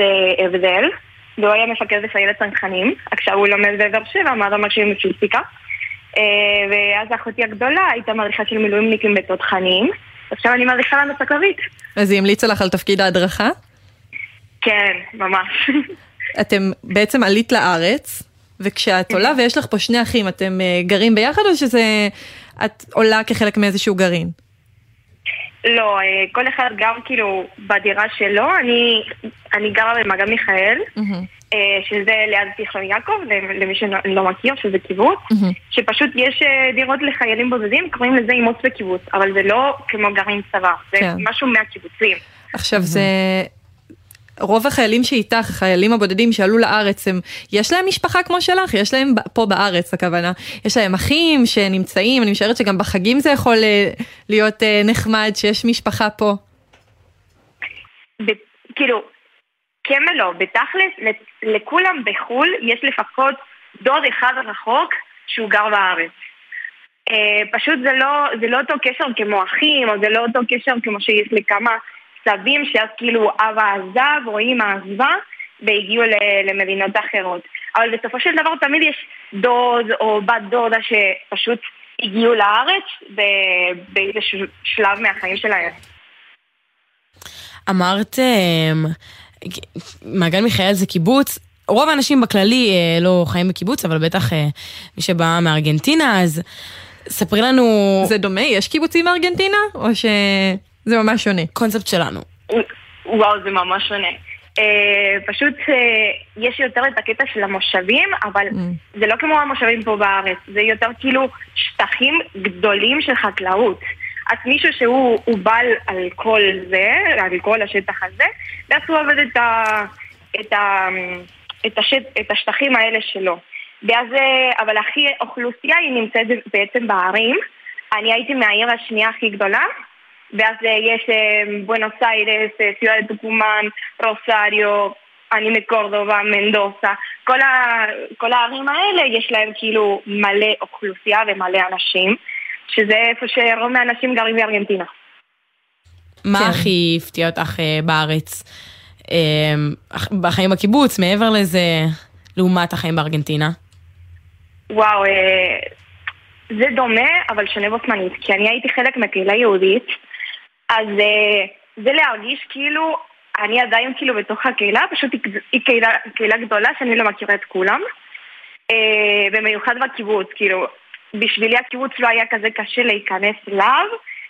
הבדל, והוא היה מפקד בסיירת צנחנים, עכשיו הוא לומד בבאר שבע, מה רמה של פיזיקה. אה, ואז אחותי הגדולה הייתה מדריכה של מילואימניקים בתותחנים, עכשיו אני מדריכה לנוס הקרבית. אז היא המליצה לך על תפקיד ההדרכה? כן, ממש. אתם בעצם עלית לארץ, וכשאת עולה ויש לך פה שני אחים, אתם אה, גרים ביחד או שזה... את עולה כחלק מאיזשהו גרעין? לא, אה, כל אחד גר כאילו בדירה שלו, אני, אני גרה במגן מיכאל, אה, שזה ליד תיכון יעקב, למי שלא מכיר, שזה קיבוץ, שפשוט יש אה, דירות לחיילים בודדים, קוראים לזה אימוץ בקיבוץ, אבל זה לא כמו גרעין צבא, זה כן. משהו מהקיבוצים. עכשיו זה... רוב החיילים שאיתך, החיילים הבודדים שעלו לארץ, הם, יש להם משפחה כמו שלך? יש להם פה בארץ הכוונה. יש להם אחים שנמצאים, אני משערת שגם בחגים זה יכול אה, להיות אה, נחמד שיש משפחה פה. ב- כאילו, כן ולא, בתכלס, לכולם בחו"ל יש לפחות דוד אחד רחוק שהוא גר בארץ. אה, פשוט זה לא, זה לא אותו קשר כמו אחים, או זה לא אותו קשר כמו שיש לכמה סבים שאז כאילו אבא עזב או אמא עזבה והגיעו למדינות אחרות. אבל בסופו של דבר תמיד יש דוד או בת דודה שפשוט הגיעו לארץ ב- באיזשהו שלב מהחיים שלהם. אמרת, אמ, מעגן מיכאל זה קיבוץ. רוב האנשים בכללי אה, לא חיים בקיבוץ, אבל בטח אה, מי שבא מארגנטינה, אז ספרי לנו... זה דומה? יש קיבוצים בארגנטינה? או שזה ממש שונה? קונספט שלנו. וואו, זה ממש שונה. אה, פשוט אה, יש יותר את הקטע של המושבים, אבל זה לא כמו המושבים פה בארץ, זה יותר כאילו שטחים גדולים של חקלאות. אז מישהו שהוא הוא בעל על כל זה, על כל השטח הזה, ואז הוא עובד את, ה, את, ה, את, השט, את השטחים האלה שלו. ואז, אה, אבל הכי אוכלוסייה היא נמצאת בעצם בערים. אני הייתי מהעיר השנייה הכי גדולה, ואז אה, יש אה, בואנוס איירס, סיואל טוקומן, רוסריו, אני מקורדובה, מנדוסה, כל, ה, כל הערים האלה יש להם כאילו מלא אוכלוסייה ומלא אנשים, שזה איפה שרוב מהאנשים גרים בארגנטינה. מה הכי הפתיע אותך אה, בארץ? אח- בחיים בקיבוץ, מעבר לזה, לעומת החיים בארגנטינה? וואו, אה, זה דומה, אבל שונה בו זמנית, כי אני הייתי חלק מהקהילה היהודית, אז אה, זה להרגיש כאילו אני עדיין כאילו בתוך הקהילה, פשוט היא, קהילה, קהילה גדולה שאני לא מכירה את כולם, אה, במיוחד בקיבוץ, כאילו, בשבילי הקיבוץ לא היה כזה קשה להיכנס אליו,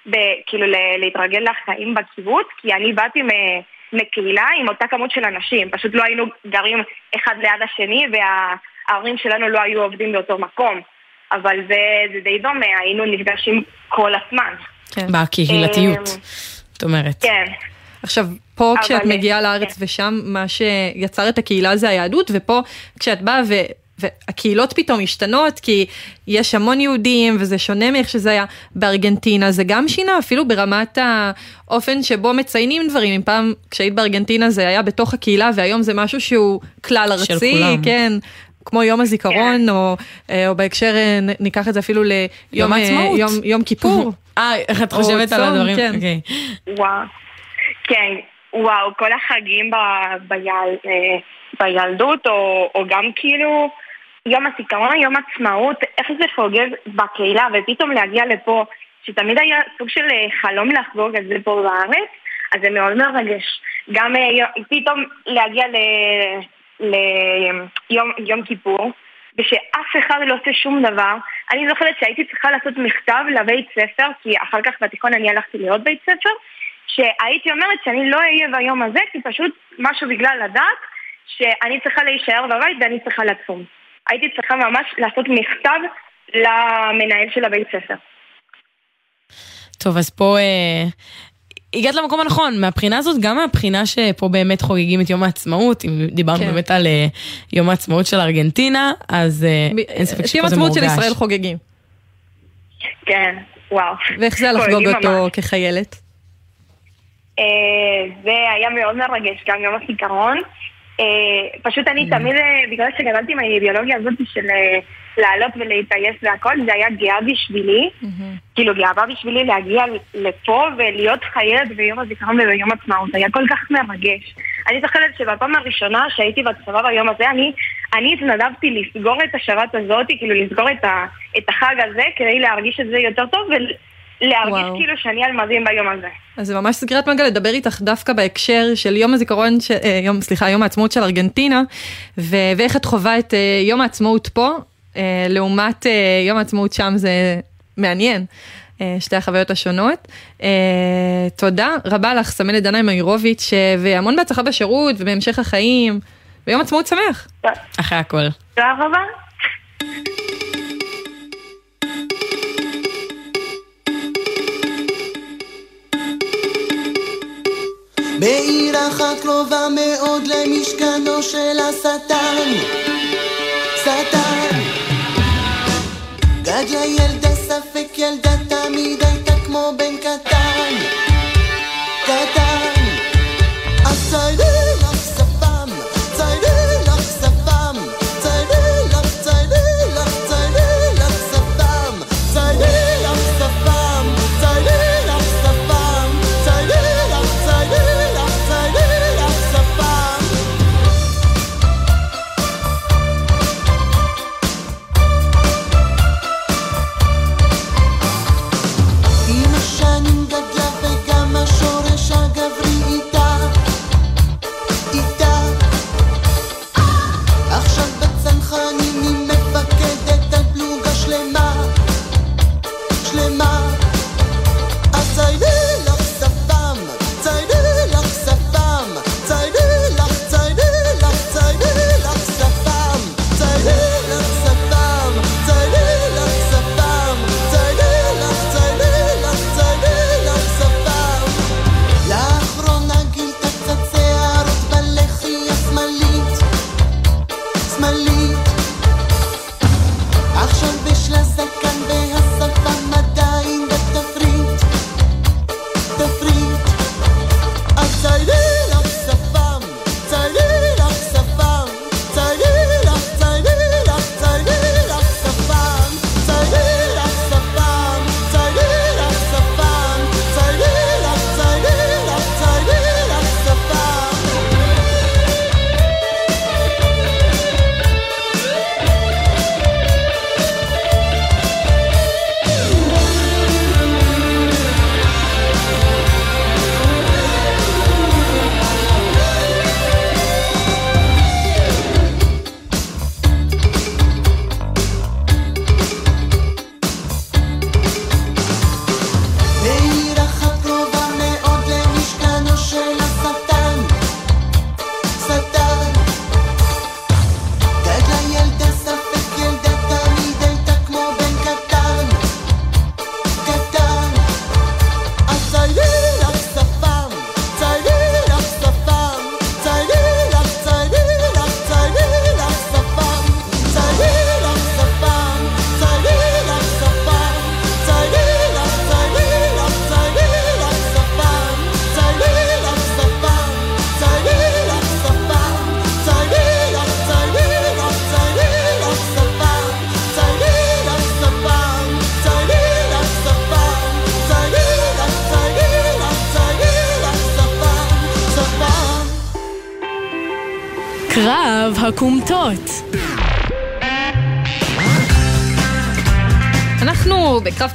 וכאילו ל- להתרגל לחיים בקיבוץ, כי אני באתי מקהילה עם אותה כמות של אנשים, פשוט לא היינו גרים אחד ליד השני, וההורים שלנו לא היו עובדים באותו מקום. אבל זה, זה די דומה, היינו נפגשים כל הזמן. בקהילתיות, אמ, את אומרת. כן. עכשיו, פה אבל- כשאת מגיעה לארץ ושם מה שיצר את הקהילה זה היהדות, ופה כשאת באה ו... והקהילות פתאום משתנות כי יש המון יהודים וזה שונה מאיך שזה היה בארגנטינה, זה גם שינה אפילו ברמת האופן שבו מציינים דברים, אם פעם כשהיית בארגנטינה זה היה בתוך הקהילה והיום זה משהו שהוא כלל של ארצי, כולם. כן, כמו יום הזיכרון או, אה, או בהקשר, אה, ניקח את זה אפילו ליום יום אה, העצמאות. יום, יום כיפור. אה, איך את חושבת על צום, הדברים? כן. אוקיי. וואו. כן, וואו, כל החגים ב, ביל, בילדות, או, או גם כאילו יום הזיכרון, יום עצמאות, איך זה חוגג בקהילה, ופתאום להגיע לפה, שתמיד היה סוג של אה, חלום לחגוג את זה פה בארץ, אז זה מאוד מרגש. גם אה, פתאום להגיע ל... ליום יום כיפור, ושאף אחד לא עושה שום דבר. אני זוכרת שהייתי צריכה לעשות מכתב לבית ספר, כי אחר כך בתיכון אני הלכתי לעוד בית ספר, שהייתי אומרת שאני לא אהיה ביום הזה, כי פשוט משהו בגלל הדת, שאני צריכה להישאר בבית ואני צריכה לצום. הייתי צריכה ממש לעשות מכתב למנהל של הבית ספר. טוב, אז פה אה, הגעת למקום הנכון, מהבחינה הזאת, גם מהבחינה שפה באמת חוגגים את יום העצמאות, אם דיברנו כן. באמת על אה, יום העצמאות של ארגנטינה, אז אה, אין ספק את יום שפה זה העצמאות מורגש. של ישראל חוגגים. כן, וואו. ואיך זה לחגוג אותו ממש. כחיילת? זה היה מאוד מרגש, גם יום הזיכרון. אה, פשוט אני תמיד, אה, בגלל שגדלתי עם האידיאולוגיה הזאת של אה, לעלות ולהתגייס והכל, זה היה גאה בשבילי. כאילו גאווה בשבילי להגיע לפה ולהיות חיילת ביום הזיכרון וביום עצמאות, היה כל כך מרגש. אני זוכרת שבפעם הראשונה שהייתי בצבא ביום הזה, אני, אני התנדבתי לסגור את השבת הזאת, כאילו לסגור את, ה, את החג הזה, כדי להרגיש את זה יותר טוב ולהרגיש וואו. כאילו שאני על מדים ביום הזה. אז זה ממש סגירת מעגל לדבר איתך דווקא בהקשר של יום הזיכרון, ש... אה, יום, סליחה, יום העצמאות של ארגנטינה, ו... ואיך את חווה את אה, יום העצמאות פה, אה, לעומת אה, יום העצמאות שם זה מעניין. אה, שתי החוויות השונות. אה, תודה רבה לך, סמלת דנה מאירוביץ', והמון בהצלחה בשירות ובהמשך החיים, ויום עצמאות שמח. אחרי הכל. תודה רבה. בעיר אחת קרובה מאוד למשכנו של השטן, שטן. גדלה ילדה ספק ילדה תמיד הייתה כמו בן קטן, קטן. אז ציידי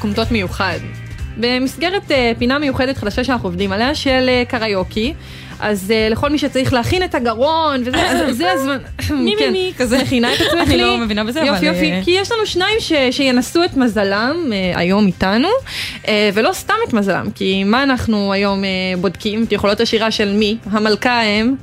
קומטות מיוחד. במסגרת אה, פינה מיוחדת חדשה שאנחנו עובדים עליה של אה, קריוקי. אז אה, לכל מי שצריך להכין את הגרון וזה, אז זה הזמן, מי מי מי כזה. מכינה את עצמך אני? לא מבינה בזה, אבל... יופי יופי, כי יש לנו שניים ש, שינסו את מזלם אה, היום איתנו, אה, ולא סתם את מזלם, כי מה אנחנו היום אה, בודקים? את יכולות השירה של מי? המלכה האם?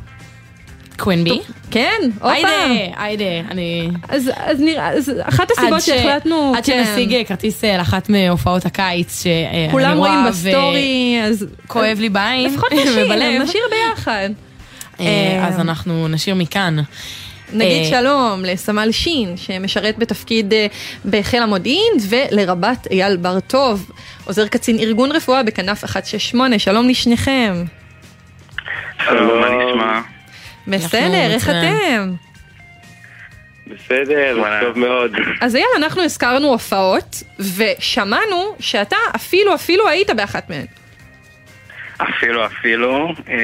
קווינבי? כן, הופה. היידה, היידה, אני... אז, אז נראה, אז אחת הסיבות עד ש- שהחלטנו, עד כן. שנשיג אה, כרטיס אה, לאחת מהופעות הקיץ, שאני כולם רואים רואה בסטורי, אז וכואב לי בעין לפחות נשיר, ובלב. נשיר ביחד. אה, אז אנחנו נשיר מכאן. נגיד אה, שלום לסמל שין, שמשרת בתפקיד אה, בחיל המודיעין, ולרבת אייל בר טוב, עוזר קצין ארגון רפואה בכנף 168, שלום לשניכם. שלום, מה נשמע? בסדר, איך. אתם? בסדר, טוב מאוד. אז אייל, אנחנו הזכרנו הופעות, ושמענו שאתה אפילו אפילו היית באחת מהן. אפילו אפילו, אה,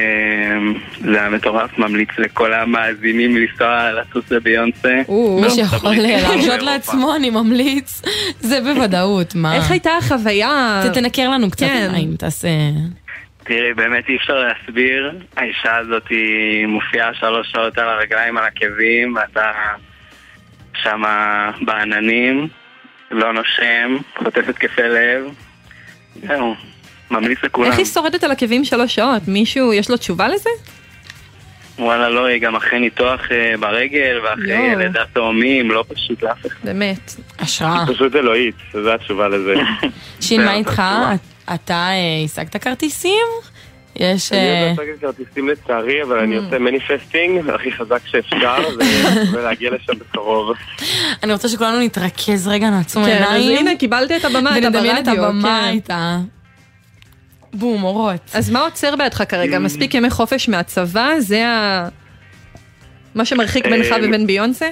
זה היה מטורף, ממליץ לכל המאזינים לנסוע לטוס לביונסה. מי שיכול להרשות. לעצמו, אני ממליץ. זה בוודאות, מה? איך הייתה החוויה? תנקר לנו קצת כן. עיניים, תעשה... תראי, באמת אי אפשר להסביר. האישה הזאת היא מופיעה שלוש שעות על הרגליים על עקבים, ואתה שמה בעננים, לא נושם, חוטף התקפי לב. זהו, ממליץ לכולם. איך היא שורדת על עקבים שלוש שעות? מישהו, יש לו תשובה לזה? וואלה, לא, היא גם אחרי ניתוח אה, ברגל, ואחרי. לידת תאומים, לא פשוט לאף אחד. באמת. השראה. פשוט אלוהית, זו התשובה לזה. שין, מה איתך? אתה אה, השגת כרטיסים? יש... אני אה, עוד לא השגתי כרטיסים לצערי, אבל אני עושה מניפסטינג הכי חזק שאפשר, ולהגיע לשם בקרוב. אני רוצה שכולנו נתרכז רגע, נעצום כן, אז עיניים. הנה, קיבלת את הבמה, את הבמה, כן. בום, אורות. אז מה עוצר בעדך כרגע? מספיק ימי חופש מהצבא? זה ה... מה שמרחיק בינך אה, ובין ביונסה?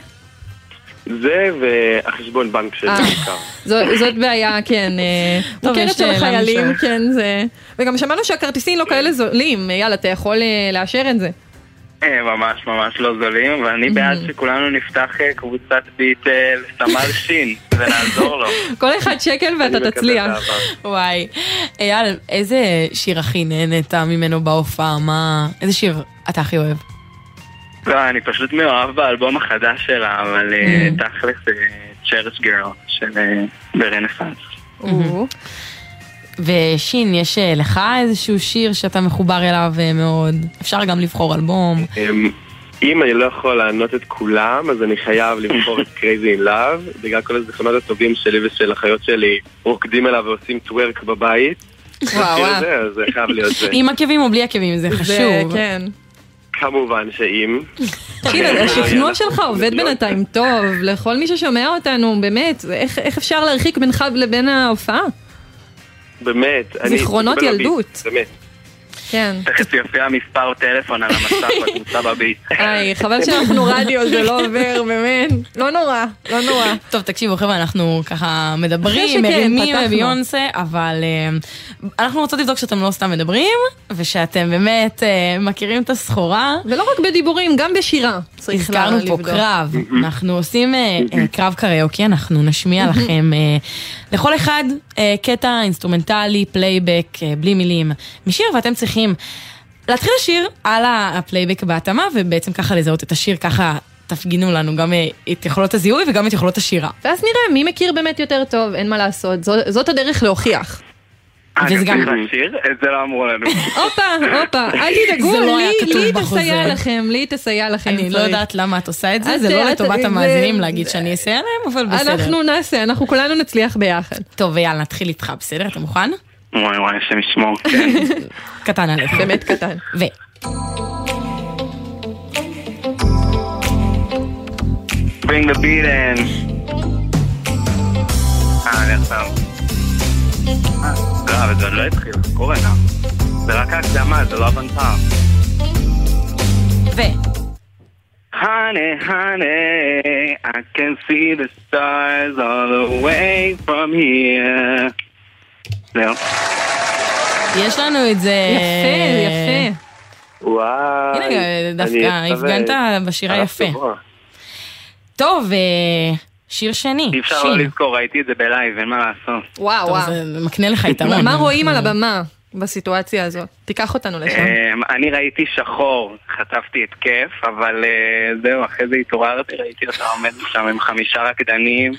זה והחשבון בנק שלי אה. בעיקר. זאת בעיה, כן, אה, מוכרת של לשאוף. כן, זה... וגם שמענו שהכרטיסים לא כאלה זולים, יאללה, אתה יכול אה, לאשר את זה. אה, ממש ממש לא זולים, ואני בעד שכולנו נפתח אה, קבוצת ביטל, סמל שין, ונעזור לו. כל אחד שקל ואתה תצליח. וואי. אייל, איזה שיר הכי נהנית ממנו בהופעה? מה... איזה שיר אתה הכי אוהב? לא, אני פשוט מאוהב באלבום החדש שלה, אבל אה, תכלס צ'רץ' גרל של אה, ברנסאנס. ושין, יש אה, לך איזשהו שיר שאתה מחובר אליו אה, מאוד? אפשר גם לבחור אלבום. אמ, אם אני לא יכול לענות את כולם, אז אני חייב לבחור את Crazy in Love, בגלל כל הזיכרונות הטובים שלי ושל אחיות שלי רוקדים אליו ועושים טוורק בבית. וואו, זה חייב להיות זה. עם עקבים או בלי עקבים, זה זה, חשוב. כן. כמובן שאם. תגיד, השכנוע שלך עובד בינתיים טוב, לכל מי ששומע אותנו, באמת, איך אפשר להרחיק בינך לבין ההופעה? באמת. זיכרונות ילדות. באמת. כן. תכף יופיע מספר טלפון על המסך בקבוצה בביט. היי, חבל שאנחנו רדיו, זה לא עובר, באמת. לא נורא, לא נורא. טוב, תקשיבו, חבר'ה, אנחנו ככה מדברים, מרימים. ביונסה, אבל אה, אנחנו רוצות לבדוק שאתם לא סתם מדברים, ושאתם באמת אה, מכירים את הסחורה. ולא רק בדיבורים, גם בשירה. הזכרנו פה. קרב, אנחנו עושים אה, אה, קרב קריוקי, אנחנו נשמיע לכם אה, לכל אחד קטע אינסטרומנטלי, פלייבק, בלי מילים, משיר, ואתם צריכים להתחיל לשיר על ה- הפלייבק בהתאמה, ובעצם ככה לזהות את השיר, ככה תפגינו לנו גם אה, את יכולות הזיהוי וגם את יכולות השירה. ואז נראה מי מכיר באמת יותר טוב, אין מה לעשות. זו- זאת הדרך להוכיח. וזה וזה גם-. לשיר? את זה לא אמרו לנו. הופה, הופה, אל תדאגו, זה לא היה לי-. תסייע לכם, לי תסייע לכם. אני לא. יודעת למה את עושה את זה, את- זה לא לטובת המאזינים להגיד שאני אסייע להם, אבל בסדר. אנחנו נעשה, אנחנו כולנו נצליח ביחד. טוב, ויאללה, נתחיל איתך, בסדר? אתה מוכן? וואי וואי, השם ישמור. כן. קטן עליך. באמת קטן. ו... Bring the beat in. אה, אני עכשיו. אה, לא, אבל זה עוד לא התחיל, זה קורה גם. זה רק ההקדמה, זה לא הבנתר. ו... Honey, honey, I can see the stars all the way from here. זהו. יש לנו את זה... יפה, יפה. וואי. הנה, דווקא הפגנת בשירה יפה. טוב, אה, שיר שני. אי אפשר. לא לזכור, ראיתי את זה בלייב, אין מה לעשות. וואו, וואו. זה מקנה לך יתרון. מה רואים על הבמה בסיטואציה הזאת? תיקח אותנו לשם. אמ, אני ראיתי שחור, חטפתי התקף, אבל אה, זהו, אחרי זה התעוררתי, ראיתי אותה עומדת שם עם חמישה רקדנים.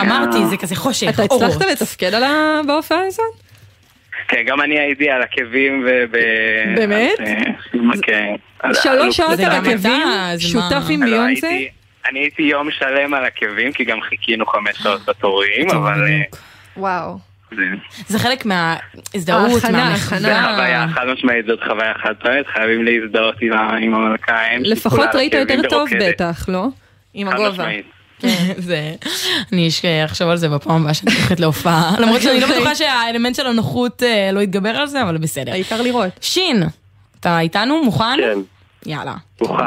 אמרתי, זה כזה חושך, אתה. הצלחת לתפקד על ה- בהופעה הזאת? כן, גם אני הייתי על עקבים וב... באמת? כן. שלוש שעות על עקבים? שותף? עם לא, ביונסה? הייתי- אני הייתי יום שלם על עקבים, כי גם חיכינו חמש שעות בתורים, אבל... אה. וואו. זה חלק מההזדהות, מהמחווה. זה חוויה חד משמעית, זאת חוויה חד פעמית, חייבים להזדהות עם ה- עם המלכאים. לפחות ראית יותר טוב. בטח, לא? עם חד הגובה. משמעית. זה... אני אש- אחשוב על זה בפעם הבאה שאני הולכת להופעה. למרות שאני לא אוקיי. בטוחה שהאלמנט של הנוחות אה, לא יתגבר על זה, אבל בסדר. העיקר לראות. שין, אתה איתנו? מוכן? כן, יאללה. מוכן.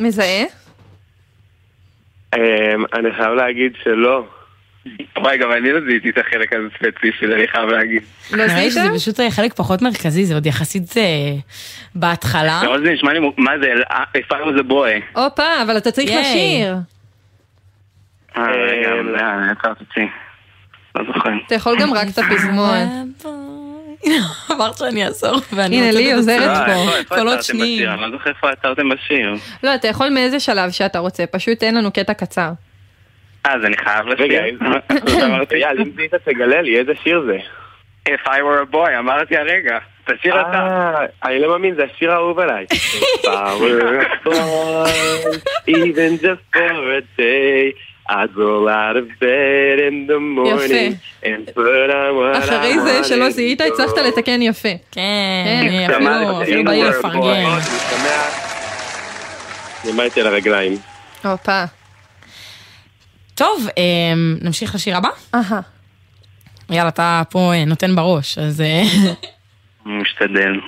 מזהה? אמ, אני חייב להגיד שלא. וואי, גם אני לא זיהיתי את החלק הזה ספציפית, אני חייב להגיד. לא לי שזה פשוט חלק פחות מרכזי, זה עוד יחסית אה, בהתחלה. אבל זה נשמע לי, מה זה, אה, If I was a boy. הופה, אבל אתה צריך. לשיר. אה, רגע, עצרת אותי. לא זוכר. אתה יכול גם רק את הפזמון. אמרת שאני אעזור, ואני הנה, מוצאת לי עוזרת. פה. איפה קולות שניים. אני לא זוכר איפה עצרתם בשיר. לא, אתה יכול מאיזה שלב שאתה רוצה, פשוט תן לנו קטע קצר. אה, אז אני חייב לשיר. רגע, אייל, אם זיהית תגלה לי, איזה שיר זה? If I were a boy, אמרתי הרגע. תשאיר אתה. אה, אני לא מאמין, זה השיר האהוב עליי. If I were a boy, even just for a day, I'd roll out of bed in the morning and put on what I אחרי זה, שלא זיהית, to הצלחת. לתקן יפה. כן, אפילו משמח. נעמדתי על הרגליים. הופה. טוב, אה, נמשיך לשיר הבא? אהה. יאללה, אתה פה אה, נותן בראש, אז... אה, משתדל.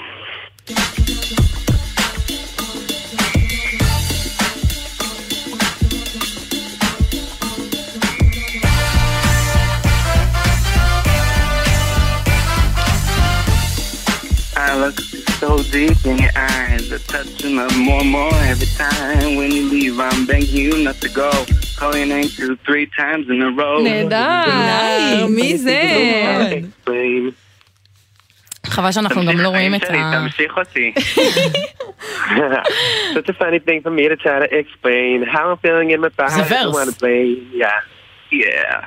so deep in your eyes, a touching of more and more every time. When you leave, I'm begging you not to go. Call your name two, three times in a row. נהדר, מי זה? חבל שאנחנו גם לא רואים את ה... תמשיך אותי. Such a funny thing for me to try to explain how I'm feeling in my body. זה I don't ורס. wanna play. Yeah. Yeah.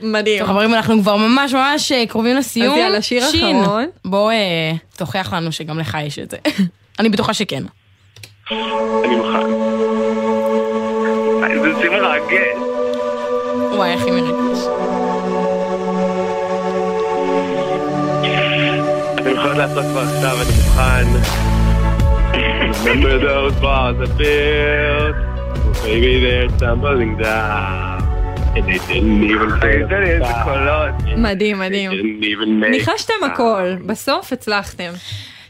מדהים. טוב חברים, אנחנו כבר ממש ממש אה, קרובים לסיום. אז יאללה, שיר שין, אחרון. בוא אה, תוכיח לנו שגם לך יש את זה. אני בטוחה שכן. אני מוכן. זה שיר מרגש. וואי, הכי מרגש. אתם יכולים לעשות כבר עכשיו, אני מוכן. Remember those walls I built? Maybe they're tumbling down. מדהים, מדהים. didn't even make ניחשתם הכל, בסוף הצלחתם.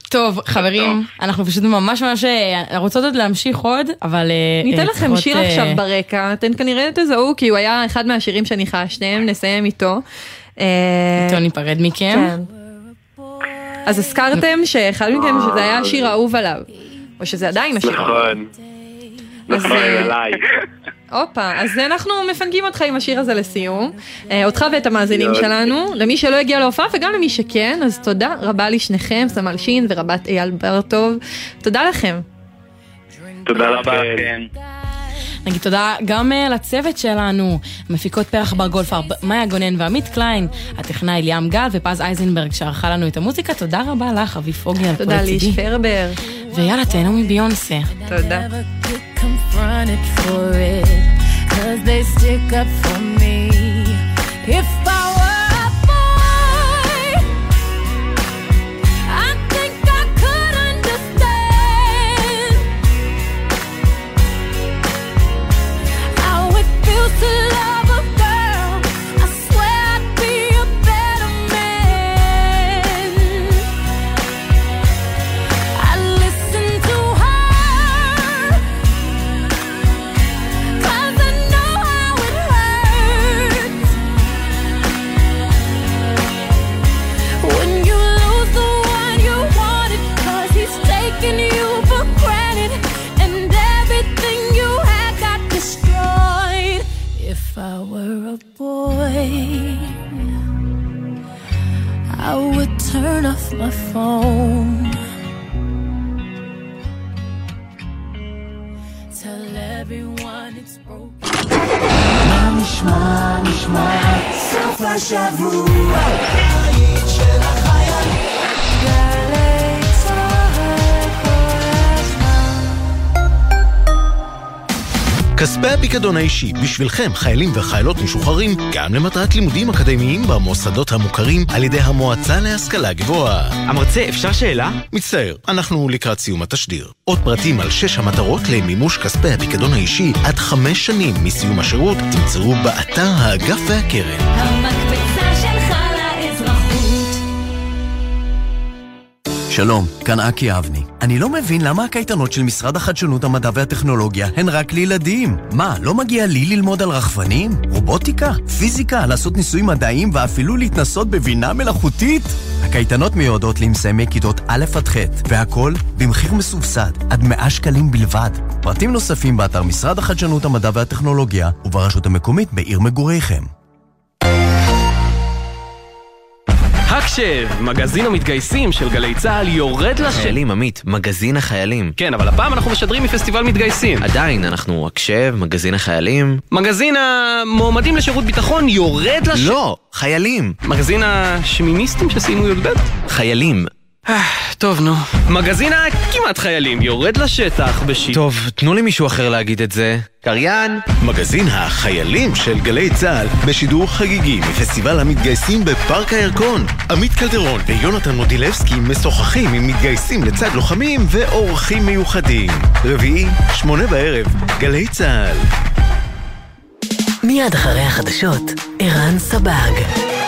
טוב, חברים, אנחנו פשוט ממש ממש אה, רוצות עוד להמשיך עוד, אבל... אה, ניתן אה, לכם צריכות, שיר עכשיו ברקע, אתם כנראה תזהו כי הוא היה אחד מהשירים שניחשתם, נסיים איתו. איתו ניפרד מכם. כן. אז הזכרתם שאחד מכם שזה היה השיר האהוב עליו, או שזה עדיין השיר האהוב. נכון. נכון, עליי. הופה, אז אנחנו מפנקים אותך עם השיר הזה לסיום. אה, אותך ואת המאזינים. שלנו, למי שלא הגיע להופעה וגם למי שכן, אז תודה רבה לשניכם, סמל שין ורבת אייל בר-טוב. תודה לכם. תודה רבה. כן. נגיד תודה גם אה, לצוות שלנו, מפיקות פרח בר גולפר, מאיה גונן ועמית קליין, הטכנאי ליאם גל ופז אייזנברג שערכה לנו את המוזיקה, תודה רבה לך, אבי פוגל, פה תודה ליש. פרבר. ויאללה, תהנו מביונסה. תודה. confronted for it, cause they stick up for me. If boy I would turn off my phone Tell everyone it's broken נשמע, נשמע, סוף השבוע, כספי הפיקדון האישי בשבילכם, חיילים וחיילות משוחררים, גם למטרת לימודים אקדמיים במוסדות המוכרים על ידי המועצה להשכלה גבוהה. המרצה, אפשר שאלה? מצטער, אנחנו לקראת סיום התשדיר. עוד פרטים על שש המטרות למימוש כספי הפיקדון האישי עד חמש שנים מסיום השירות תמצאו באתר האגף והקרן. המקפצה שלום, כאן אקי אבני. אני לא מבין למה הקייטנות של משרד החדשנות, המדע והטכנולוגיה הן רק לילדים. מה, לא מגיע לי ללמוד על רחפנים? רובוטיקה? פיזיקה? לעשות ניסויים מדעיים ואפילו להתנסות בבינה מלאכותית? הקייטנות מיועדות למסיימי כיתות א' עד ח', והכל במחיר מסובסד, עד 100 שקלים בלבד. פרטים נוספים באתר משרד החדשנות, המדע והטכנולוגיה וברשות המקומית בעיר מגוריכם. הקשב, מגזין המתגייסים של גלי צה"ל יורד לשם. חיילים, עמית, מגזין החיילים. כן, אבל הפעם אנחנו משדרים מפסטיבל מתגייסים. עדיין, אנחנו הקשב, מגזין החיילים. מגזין המועמדים לשירות ביטחון יורד לשם. לא, חיילים. מגזין השמיניסטים שסיימו י"ב? חיילים. אה, טוב, נו. מגזין הכמעט חיילים יורד לשטח בשיט. טוב, תנו לי מישהו אחר להגיד את זה. קריין. מגזין החיילים של גלי צה"ל בשידור חגיגי מפסטיבל המתגייסים בפארק הירקון. עמית קלדרון ויונתן מודילבסקי משוחחים עם מתגייסים לצד לוחמים ואורחים מיוחדים. רביעי, שמונה בערב, גלי צה"ל. מיד אחרי החדשות, ערן סבג.